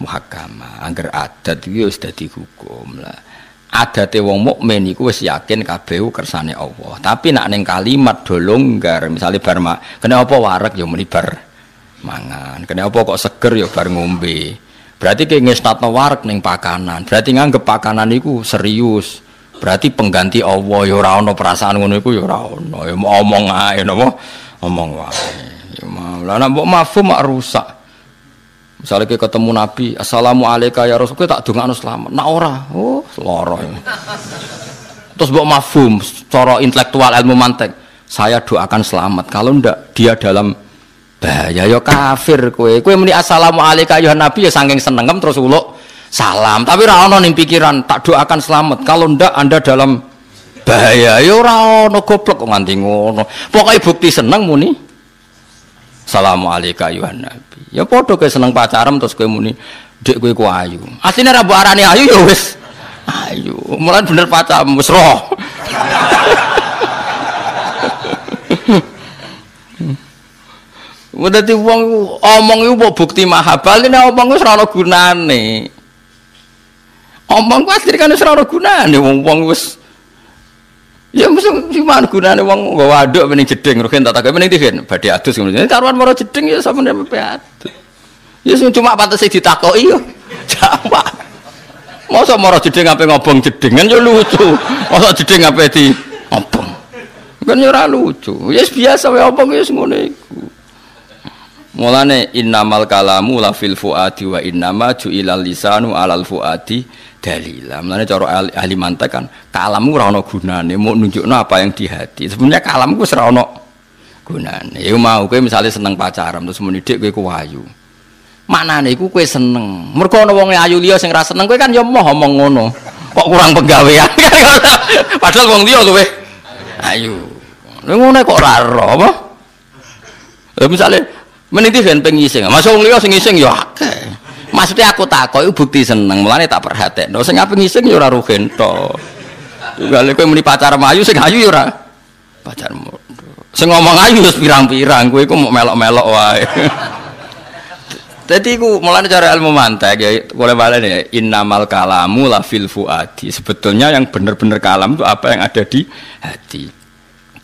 muhakama agar adat itu sudah dihukum lah adate wong mukmin iku wis yakin kabeh kersane Allah. Tapi nak ning kalimat do longgar, misale kena apa warek ya muni mangan. Kena apa kok seger ya bar ngombe. Berarti kayak ngesnatno warek ning pakanan. Berarti nganggep pakanan iku serius. Berarti pengganti Allah ya ora perasaan ngono iku ya ora ana. Ya omong ae napa? Omong wae. Ya lah nek mbok mafhum mak rusak. Misalnya kita ketemu Nabi, Assalamualaikum ya Rasul, kita tak dongakno selamat. Nak ora, oh loro. Terus mbok mafhum, cara intelektual ilmu mantek, saya doakan selamat. Kalau ndak dia dalam bahaya ya kafir kue. Kue muni Assalamualaikum ya Nabi ya saking seneng terus uluk salam. Tapi ora ono pikiran tak doakan selamat. Kalau ndak Anda dalam bahaya ya ora ono goblok kok nganti ngono. Pokoke bukti seneng muni Assalamualaikum ya Nabi. Ya padha kowe seneng pacaran terus kowe muni dek kowe ku ayu. Asline ra mbok arani ayu ya wis ayu. Mulai bener pacaran wis roh. Dadi wong omong iku mbok bukti mahabal ini omong wis ora gunane. Omong ku asline kan wis gunane wong-wong wis Ya mesti gimana gunane wong nggawa aduk mending jeding rugen tak takok mending digen badhe adus ngono. Karuan maro jeding ya sampeyan mepe adus. Ya cuma pantes ditakoki yo. Jawa. Masa maro jeding ape ngobong jeding kan yo lucu. Masa jeding ape di ngobong. Kan yo ora lucu. Ya biasa wae obong ya ngono iku. Mulane innamal kalamu la fil fuadi wa innama ju'ilal lisanu alal fuadi dalila. Mulane cara ahli, ahli mantek kan kalammu ora ana gunane, mau nunjukno apa yang di hati. Sebenarnya kalamku ora ana gunane. Ya mau kowe misale seneng pacaran terus muni dik kowe ku ayu. Maknane iku kowe seneng. Mergo ana wong ayu liya sing ra seneng kowe kan ya moh omong ngono. Kok kurang penggawean. Padahal wong liya kowe ayu. Ngono kok ora apa? Lha misale meniti ben pengising. Masuk wong liya sing ya akeh. Maksudnya aku takok itu bukti seneng, mulane tak perhatekno. Sing apa ngising ya ora rugen to. Gale kowe muni pacar ayu sing ayu ya ora. Sing ngomong ayu wis pirang-pirang, kowe iku mau melok-melok wae. Jadi ku mulane cara ilmu mantek ya boleh balen ya innamal kalamu la fil fuadi. Sebetulnya yang benar-benar kalam itu apa yang ada di hati.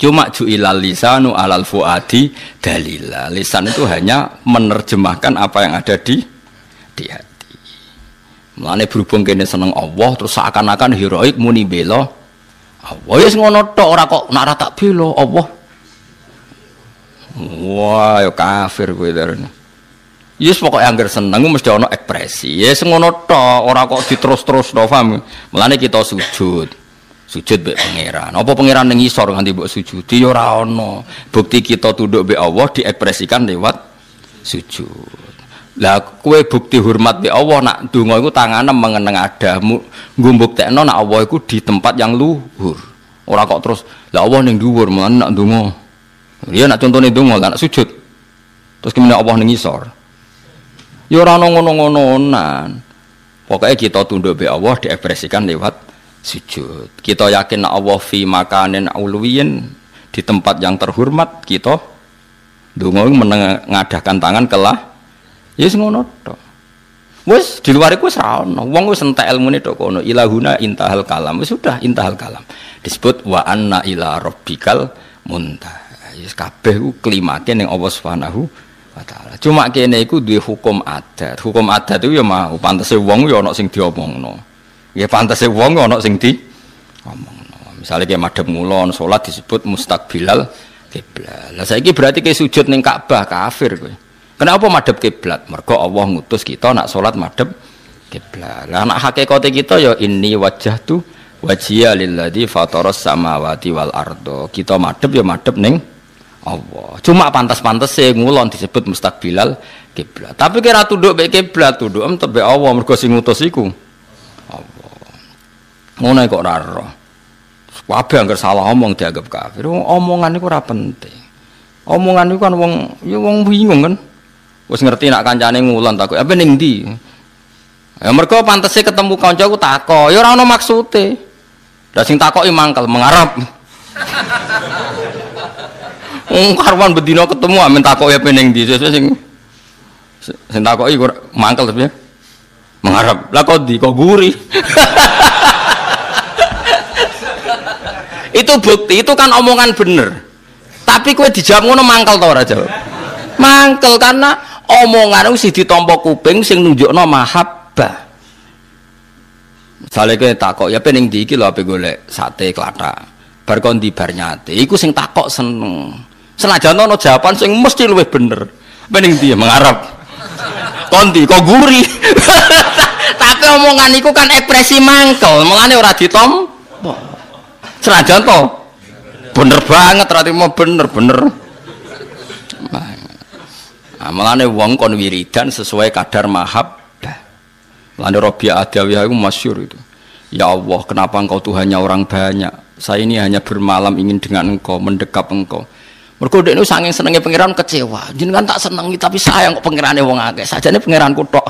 Cuma ju'ilal lisanu alal fuadi dalila. Lisan itu hanya menerjemahkan apa yang ada di di hati. Mulane berhubung kene seneng Allah terus seakan-akan heroik muni bela Allah ya ngono tok ora kok nak tak bela Allah. Wah, ya kafir kowe darane. Yes pokoknya anggar seneng mesti ana ekspresi. Ya ngono tok, ora kok diterus-terus to, paham? Mulane kita sujud. Sujud mbek pangeran. Apa pangeran ning isor nganti mbok sujud? Ya ora ana. Bukti kita tunduk mbek Allah diekspresikan lewat sujud. Lah kue bukti hormat di Allah nak donga iku tangane mengeneng adamu ngumbuktekno nak Allah iku di tempat yang luhur. Ora kok terus lah Allah ning dhuwur men nak donga. Iya nak contone donga nak sujud. Terus kemudian Allah ning isor. Ya ora ngono-ngononan. Pokoknya kita tunduk be Allah diekspresikan lewat sujud. Kita yakin Allah fi makanin ulwiyin di tempat yang terhormat kita donga mengadakan tangan kelah Ya wis ngono tok. Wis di luar iku ora ono. Wong wis entek ilmune tok kono. Ilahuna intahal kalam. Wis sudah intahal kalam. Disebut wa anna ila rabbikal muntaha. Wis kabeh ku klimate ning Allah Subhanahu wa taala. Cuma kene iku duwe hukum adat. Hukum adat itu ya mau pantese wong ya ana sing diomongno. Ya pantese wong ana sing di omongno. Misalnya kayak madhep ngulon salat disebut mustaqbilal kiblat. Lah saiki berarti kayak sujud ning Ka'bah kafir kowe. Kenapa madhep kiblat? Mergo Allah ngutus kita nak salat madhep kiblat. Lah nak hakikate kita ya ini wajah tu wajhiya lilladzi fataras samawati wal ardo. Kita madhep ya madhep ning Allah. Cuma pantas-pantas sih ngulon disebut mustaqbilal kiblat. Tapi kira tunduk be kiblat, tunduk em tebe Allah mergo sing ngutus iku. Allah. Ngono kok ora ero. Kabeh anggar salah omong dianggap kafir. Omongan iku ora penting. Omongan iku kan wong ya wong bingung kan. Wis ngerti nak kancane ngulon takut apa ning ndi? Ya mergo pantese ketemu kanca ku tako, ya ora ono maksude. Lah sing takoki mangkel mengarep. Wong karwan bedino ketemu amen takoki apa ning ndi? Sing sing takoki mangkel tapi ya. Mengarep. Lah kok di kok guri. itu bukti itu kan omongan bener. Tapi kue dijawab ngono mangkel tau ora mangkel karena omongan sih ditompo kuping sing nunjukno mahabbah. Misalnya kue takok ya pening di lho ape golek sate kelata bar di bar nyate? Iku sing takok seneng. Senajan ono jawaban sing mesti luwih bener. Pening dia mengharap kondi kok guri tapi omongan itu kan ekspresi mangkel. Mulane ora ditom senajan to? Bener banget rati mau bener bener. Nah, mulane wong kon wiridan sesuai kadar mahab. Lalu Robiah Adawiyah itu masyur itu. Ya Allah, kenapa engkau Tuhannya orang banyak? Saya ini hanya bermalam ingin dengan engkau, mendekap engkau. Mergo ini saking senengnya pangeran kecewa. Jenengan tak senengi tapi sayang kok pangerane wong akeh. Sajane pangeranku tok.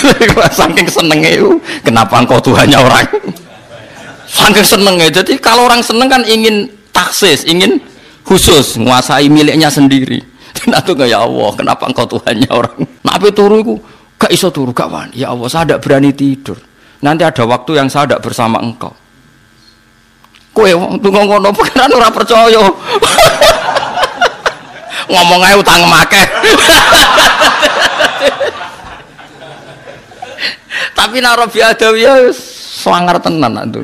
saking senengnya itu, kenapa engkau Tuhannya orang? saking senengnya. Jadi kalau orang seneng kan ingin taksis, ingin khusus menguasai miliknya sendiri. Dan itu ya Allah, kenapa engkau Tuhannya orang? Nah, turu itu gak iso turu gak wani. Ya Allah, saya tidak berani tidur. Nanti ada waktu yang saya tidak bersama engkau. Kue wong tunggu ngono pangeran ora percaya. ngomong aja utang make tapi narobi adawiyah swanger tenan itu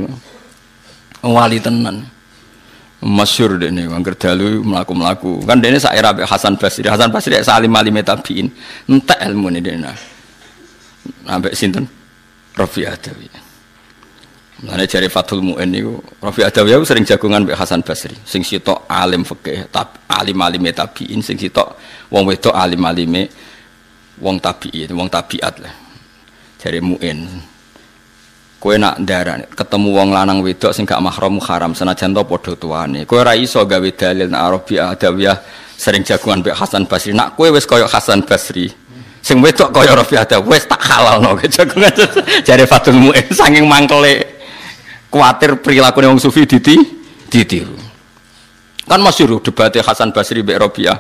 wali tenan. Masyur nih wong dalu melaku melaku kan dene sak era Hasan Basri. Hasan Basri salim alim tabiin entek ilmu nih dene ambek sinten? Rabi Adawi Mulane jari Fathul Mu'in niku Rafi Adawi sering jagungan mbek Hasan Basri. Sing sitok alim fikih, tab, alim alime tabiin, sing sitok wong wedok alim alime wong tabiin, wong tabiat lah. Jari Mu'in. Kowe nak darah ketemu wong lanang wedok sing gak mahram haram senajan to padha tuane. Kowe ora iso gawe dalil nak Rafi Adawi sering jagungan mbek Hasan Basri. Nak kowe wis kaya Hasan Basri. Sing wedok kaya Rafi Adawi wis tak halalno jagungan. Jari Fathul Mu'in saking mangkele kuatir perilaku wong sufi diti ditiru. Kan masyur debatnya Hasan Basri Mbak Robiah.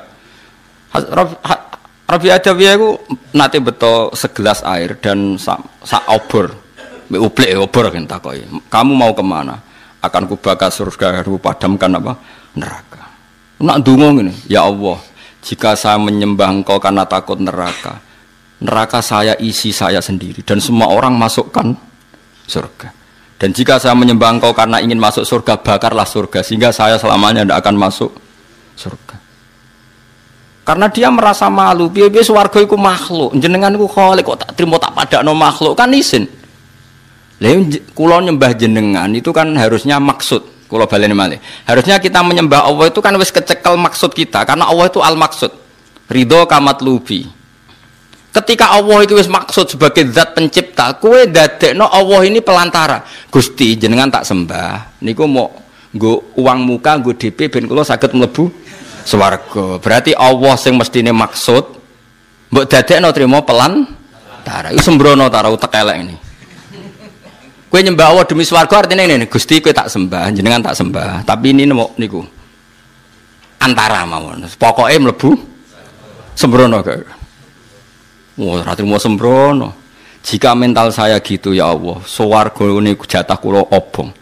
Robiah Adawiyah itu nanti betul segelas air dan sak sa obor. Mbak ublek obor kan takoi kamu mau ke mana? Akan kubakar surga ku padamkan apa? Neraka. Nak dungo ini ya Allah jika saya menyembah engkau karena takut neraka neraka saya isi saya sendiri dan semua orang masukkan surga dan jika saya menyembah engkau karena ingin masuk surga, bakarlah surga. Sehingga saya selamanya tidak akan masuk surga. Karena dia merasa malu. Suarga itu makhluk. Jenengan itu kholik kok tak terima tak pada no makhluk. Kan isin. Lalu nyembah jenengan itu kan harusnya maksud. Kulo balen malih. Harusnya kita menyembah Allah itu kan wis kecekel maksud kita. Karena Allah itu al maksud. Ridho kamat lubi Ketika Allah itu wis maksud sebagai zat pencipta, kue no Allah ini pelantara. Gusti jenengan tak sembah. Niku mau nggo uang muka nggo DP ben kula saged mlebu swarga. Berarti Allah sing mestine maksud mbok dadekno trimo pelantara. Iku sembrono ta utek elek ini. Kue nyembah Allah demi swarga artinya ini, Gusti kue tak sembah, jenengan tak sembah. Tapi ini nemu niku antara mawon. Pokoknya mlebu sembrono kayak. Wah, rati mau sembrono. Jika mental saya gitu ya Allah, swarga ini jatah kulo obong.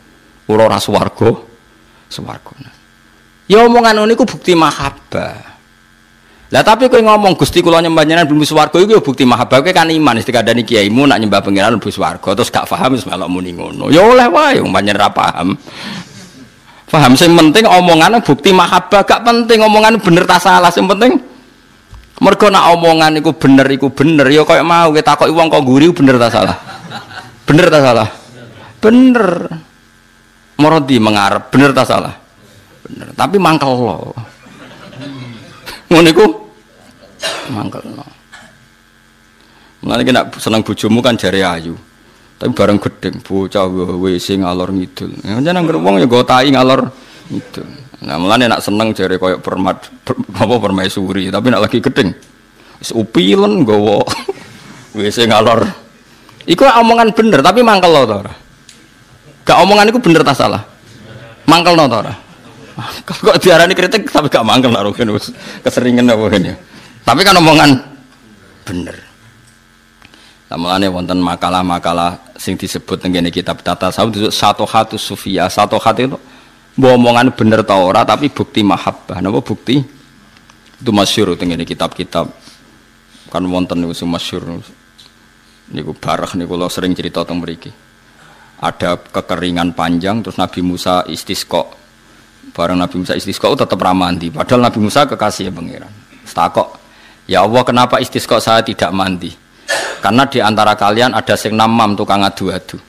Kulo ora swarga, swarga. Ya omongan niku bukti mahabbah. Lah tapi kowe ngomong Gusti kula nyembah jenengan belum swarga iku ya bukti mahabbah kowe kan iman istikadani kiaimu nak nyembah pangeran mlebu swarga terus gak paham wis melok muni ngono. Ya oleh wae wong panjenengan ra paham. Paham sing penting omongannya bukti mahabbah gak penting omongan bener ta salah sing penting Mergo nak omongan iku bener iku bener ya kayak mau kita kok wong kok guri bener tak salah. Bener tak salah? Bener. Morodi mengarep bener tak salah? Bener. Tapi mangkel lo. Ngono iku mangkel lo. Mulane kena seneng bojomu kan jari ayu. Tapi bareng gedeng bocah WC ngalor ngidul. Ya jeneng wong ya go tai ngalor ngidul. Nah, mulane nak seneng jare koyo permat per, apa permaisuri, tapi nak lagi upilen gowo. Wis ngalor. Iku omongan bener, tapi mangkel lo ora? Gak omongan iku bener ta salah? Mangkel no ora? Kok diarani kritik tapi gak mangkel nak rugen keseringan apa ini. Tapi kan omongan bener. Nah, mulane wonten makalah-makalah sing disebut tentang kitab tata sawut satu hatu sufia, satu hati itu Mbok omongan bener ta ora tapi bukti mahabbah. Napa bukti? Itu masyhur teng kitab-kitab kan wonten niku masyhur. Niku barah niku kula sering cerita teng mriki. Ada kekeringan panjang terus Nabi Musa istisqa. Bareng Nabi Musa istisqa tetap ramandi. Padahal Nabi Musa kekasih pangeran. Setakok, ya Allah kenapa istisqa saya tidak mandi? Karena di antara kalian ada sing namam tukang adu-adu.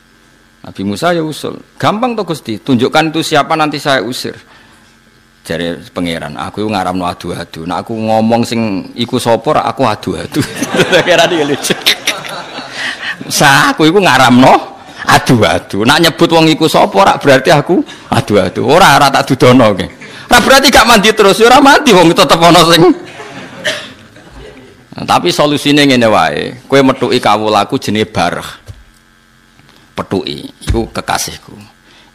Nabi Musa ya usul. Gampang tuh Gusti, tunjukkan itu siapa nanti saya usir. Jadi pangeran, aku ngaram no adu-adu. Nah aku ngomong sing iku sopor, aku adu-adu. Kira dia lucu. Sa aku iku ngaram no adu-adu. Nak nyebut wong iku sopor, berarti aku adu-adu. Ora ora tak dudono ke. Nah berarti gak mandi terus, ya ora mandi wong tetep ono sing Nah, tapi solusinya ngene wae, kowe metuki kawulaku jenenge barah petuki iku kekasihku.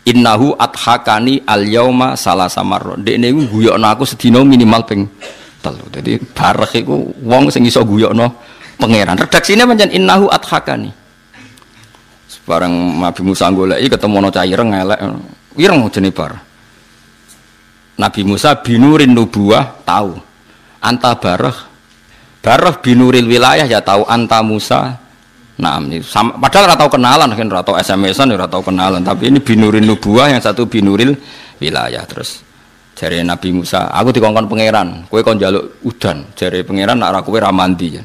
Innahu adhakani al yauma salah samar dekne iku guyokno aku sedina minimal ping telu. Dadi barek iku wong sing iso guyokno pangeran. Redaksine pancen innahu adhakani. Sebarang Nabi Musa goleki ketemu ana cah ireng elek ireng bar. Nabi Musa binurin nubuah tahu anta barah barah binuril wilayah ya tahu anta Musa Nah, ini sama, padahal ratau kenalan, kan ratau SMS-an, ya ratau kenalan. Tapi ini binurin nubuah, yang satu binuril wilayah. Terus jari Nabi Musa, aku dikongkon pangeran, kue kon jaluk udan. Jari pangeran nak kue ramandi. Ya.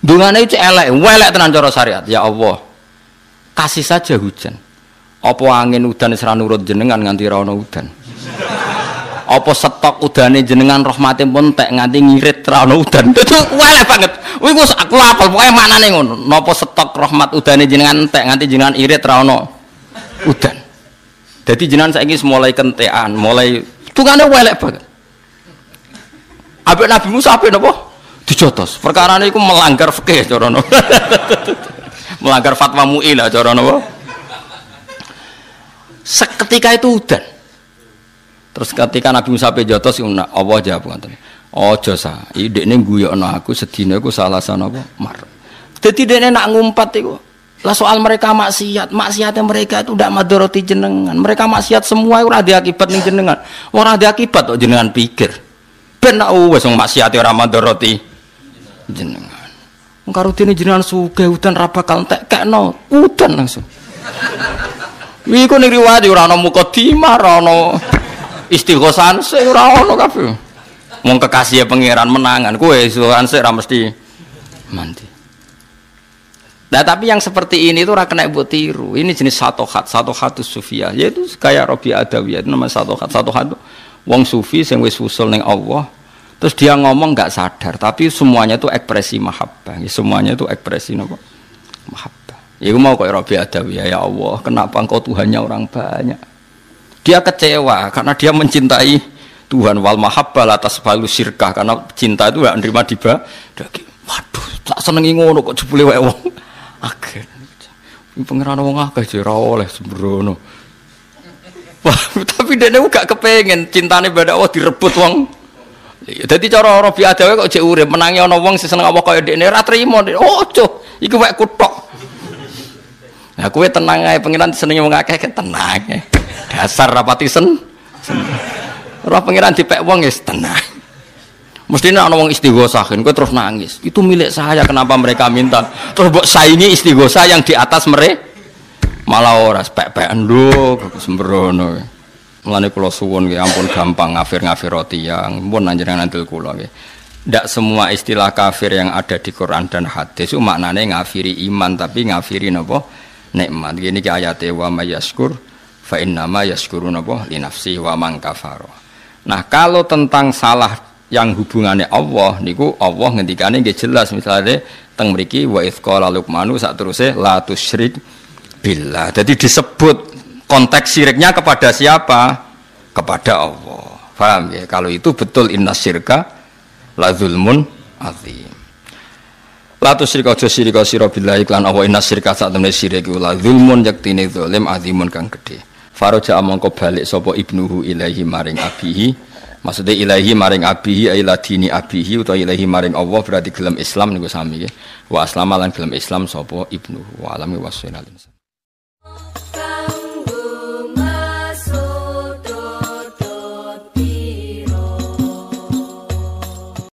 Dungane itu elek, welek tenan cara syariat. Ya Allah, kasih saja hujan. Apa angin udan seranurut jenengan nganti ra udan apa stok udane jenengan rahmate pun tek nganti ngirit ra ono udan. Itu waleh banget. Kuwi aku apal pokoke maknane ngono. Napa stok rahmat udane jenengan tek nganti jenengan irit ra ono udan? Jadi jenengan saiki mulai kentean mulai tungane waleh banget. Abek Nabi Musa apa napa? Dijotos. Perkara iku melanggar fikih cara melanggar fatwa MUI lah cara napa seketika itu udan Terus ketika Nabi Musa pe jotos nak Allah jawab ngoten. Ojo sa, idekne guyokno aku sedina iku salah sana apa? Mar. Dadi dekne nak ngumpat iku lah soal mereka maksiat, maksiatnya mereka itu tidak madoroti jenengan. Mereka maksiat semua ora ada akibat nih jenengan. Ora ada akibat kok jenengan pikir. Ben nak wes wong maksiat ora madoroti jenengan. Karo dene jenengan sugih udan ra bakal entek kekno, udan langsung. Iku ning riwayat ora ana mukadimah, ora ana istighosan sih ora ono kabeh. Wong kekasih pangeran menangan kowe istighosan sih ora mesti mandi. Nah tapi yang seperti ini itu kena buat tiru. Ini jenis satu hat, satu hatu sufia. Yaitu kayak Robi Adawiyah itu namanya satu hat, satu hat. Wong sufi yang wis usul neng Allah. Terus dia ngomong nggak sadar, tapi semuanya itu ekspresi mahabbah. Semuanya itu ekspresi apa? Mahabbah. Ya mau kayak Robi Adawiyah ya Allah, kenapa engkau Tuhannya orang banyak? Dia kecewa karena dia mencintai Tuhan wal mahabbah atas balu sirkah karena cinta itu gak nerima diba. Waduh, tak senengi ngono kok jebule wae wong. Agen. Pengiran wong akeh jera oleh sembrono. Tapi dia gak kepengen cintane pada Allah direbut wong. Jadi cara Robi Adawe kok urip menangi ana wong sing seneng apa kaya dekne ra. Oh, cuk, iku wek kutok. Nah, kowe tenang ae pengiran senenge wong akeh tenang ae. Dasar rapati sen roh pangeran dipek wong ya tenang. Mesti ana wong istighosah kowe terus nangis. Itu milik saya kenapa mereka minta? Terus mbok saingi istighosa yang di atas mereka malah ora pek-pekan lho sembrono mulane kula suwun nggih ampun gampang ngafir-ngafir roti yang pun anjenengan andel kula nggih tidak semua istilah kafir yang ada di Quran dan hadis itu maknanya ngafiri iman tapi ngafiri nopo nikmat gini ke ayatnya wa mayaskur fa innama yaskuru napa li nafsi wa man kafara. Nah, kalau tentang salah yang hubungannya Allah niku Allah ngendikane nggih jelas misalnya teng mriki wa idz qala luqmanu sak teruse la tusyrik billah. Jadi disebut konteks syiriknya kepada siapa? Kepada Allah. Paham ya? Kalau itu betul inna syirka la zulmun azim. La tusyrika aja sirika sira billahi lan Allah inna syirka sak temne syirik la zulmun yaktine zalim azimun kang gedhe. Faroja amangko balik sopo ibnuhu ilahi maring abihi. Maksudnya ilahi maring abihi ila dini abihi atau ilahi maring Allah berarti gelem Islam niku sami wa aslama lan gelem Islam sopo ibnuhu wa alami wasallam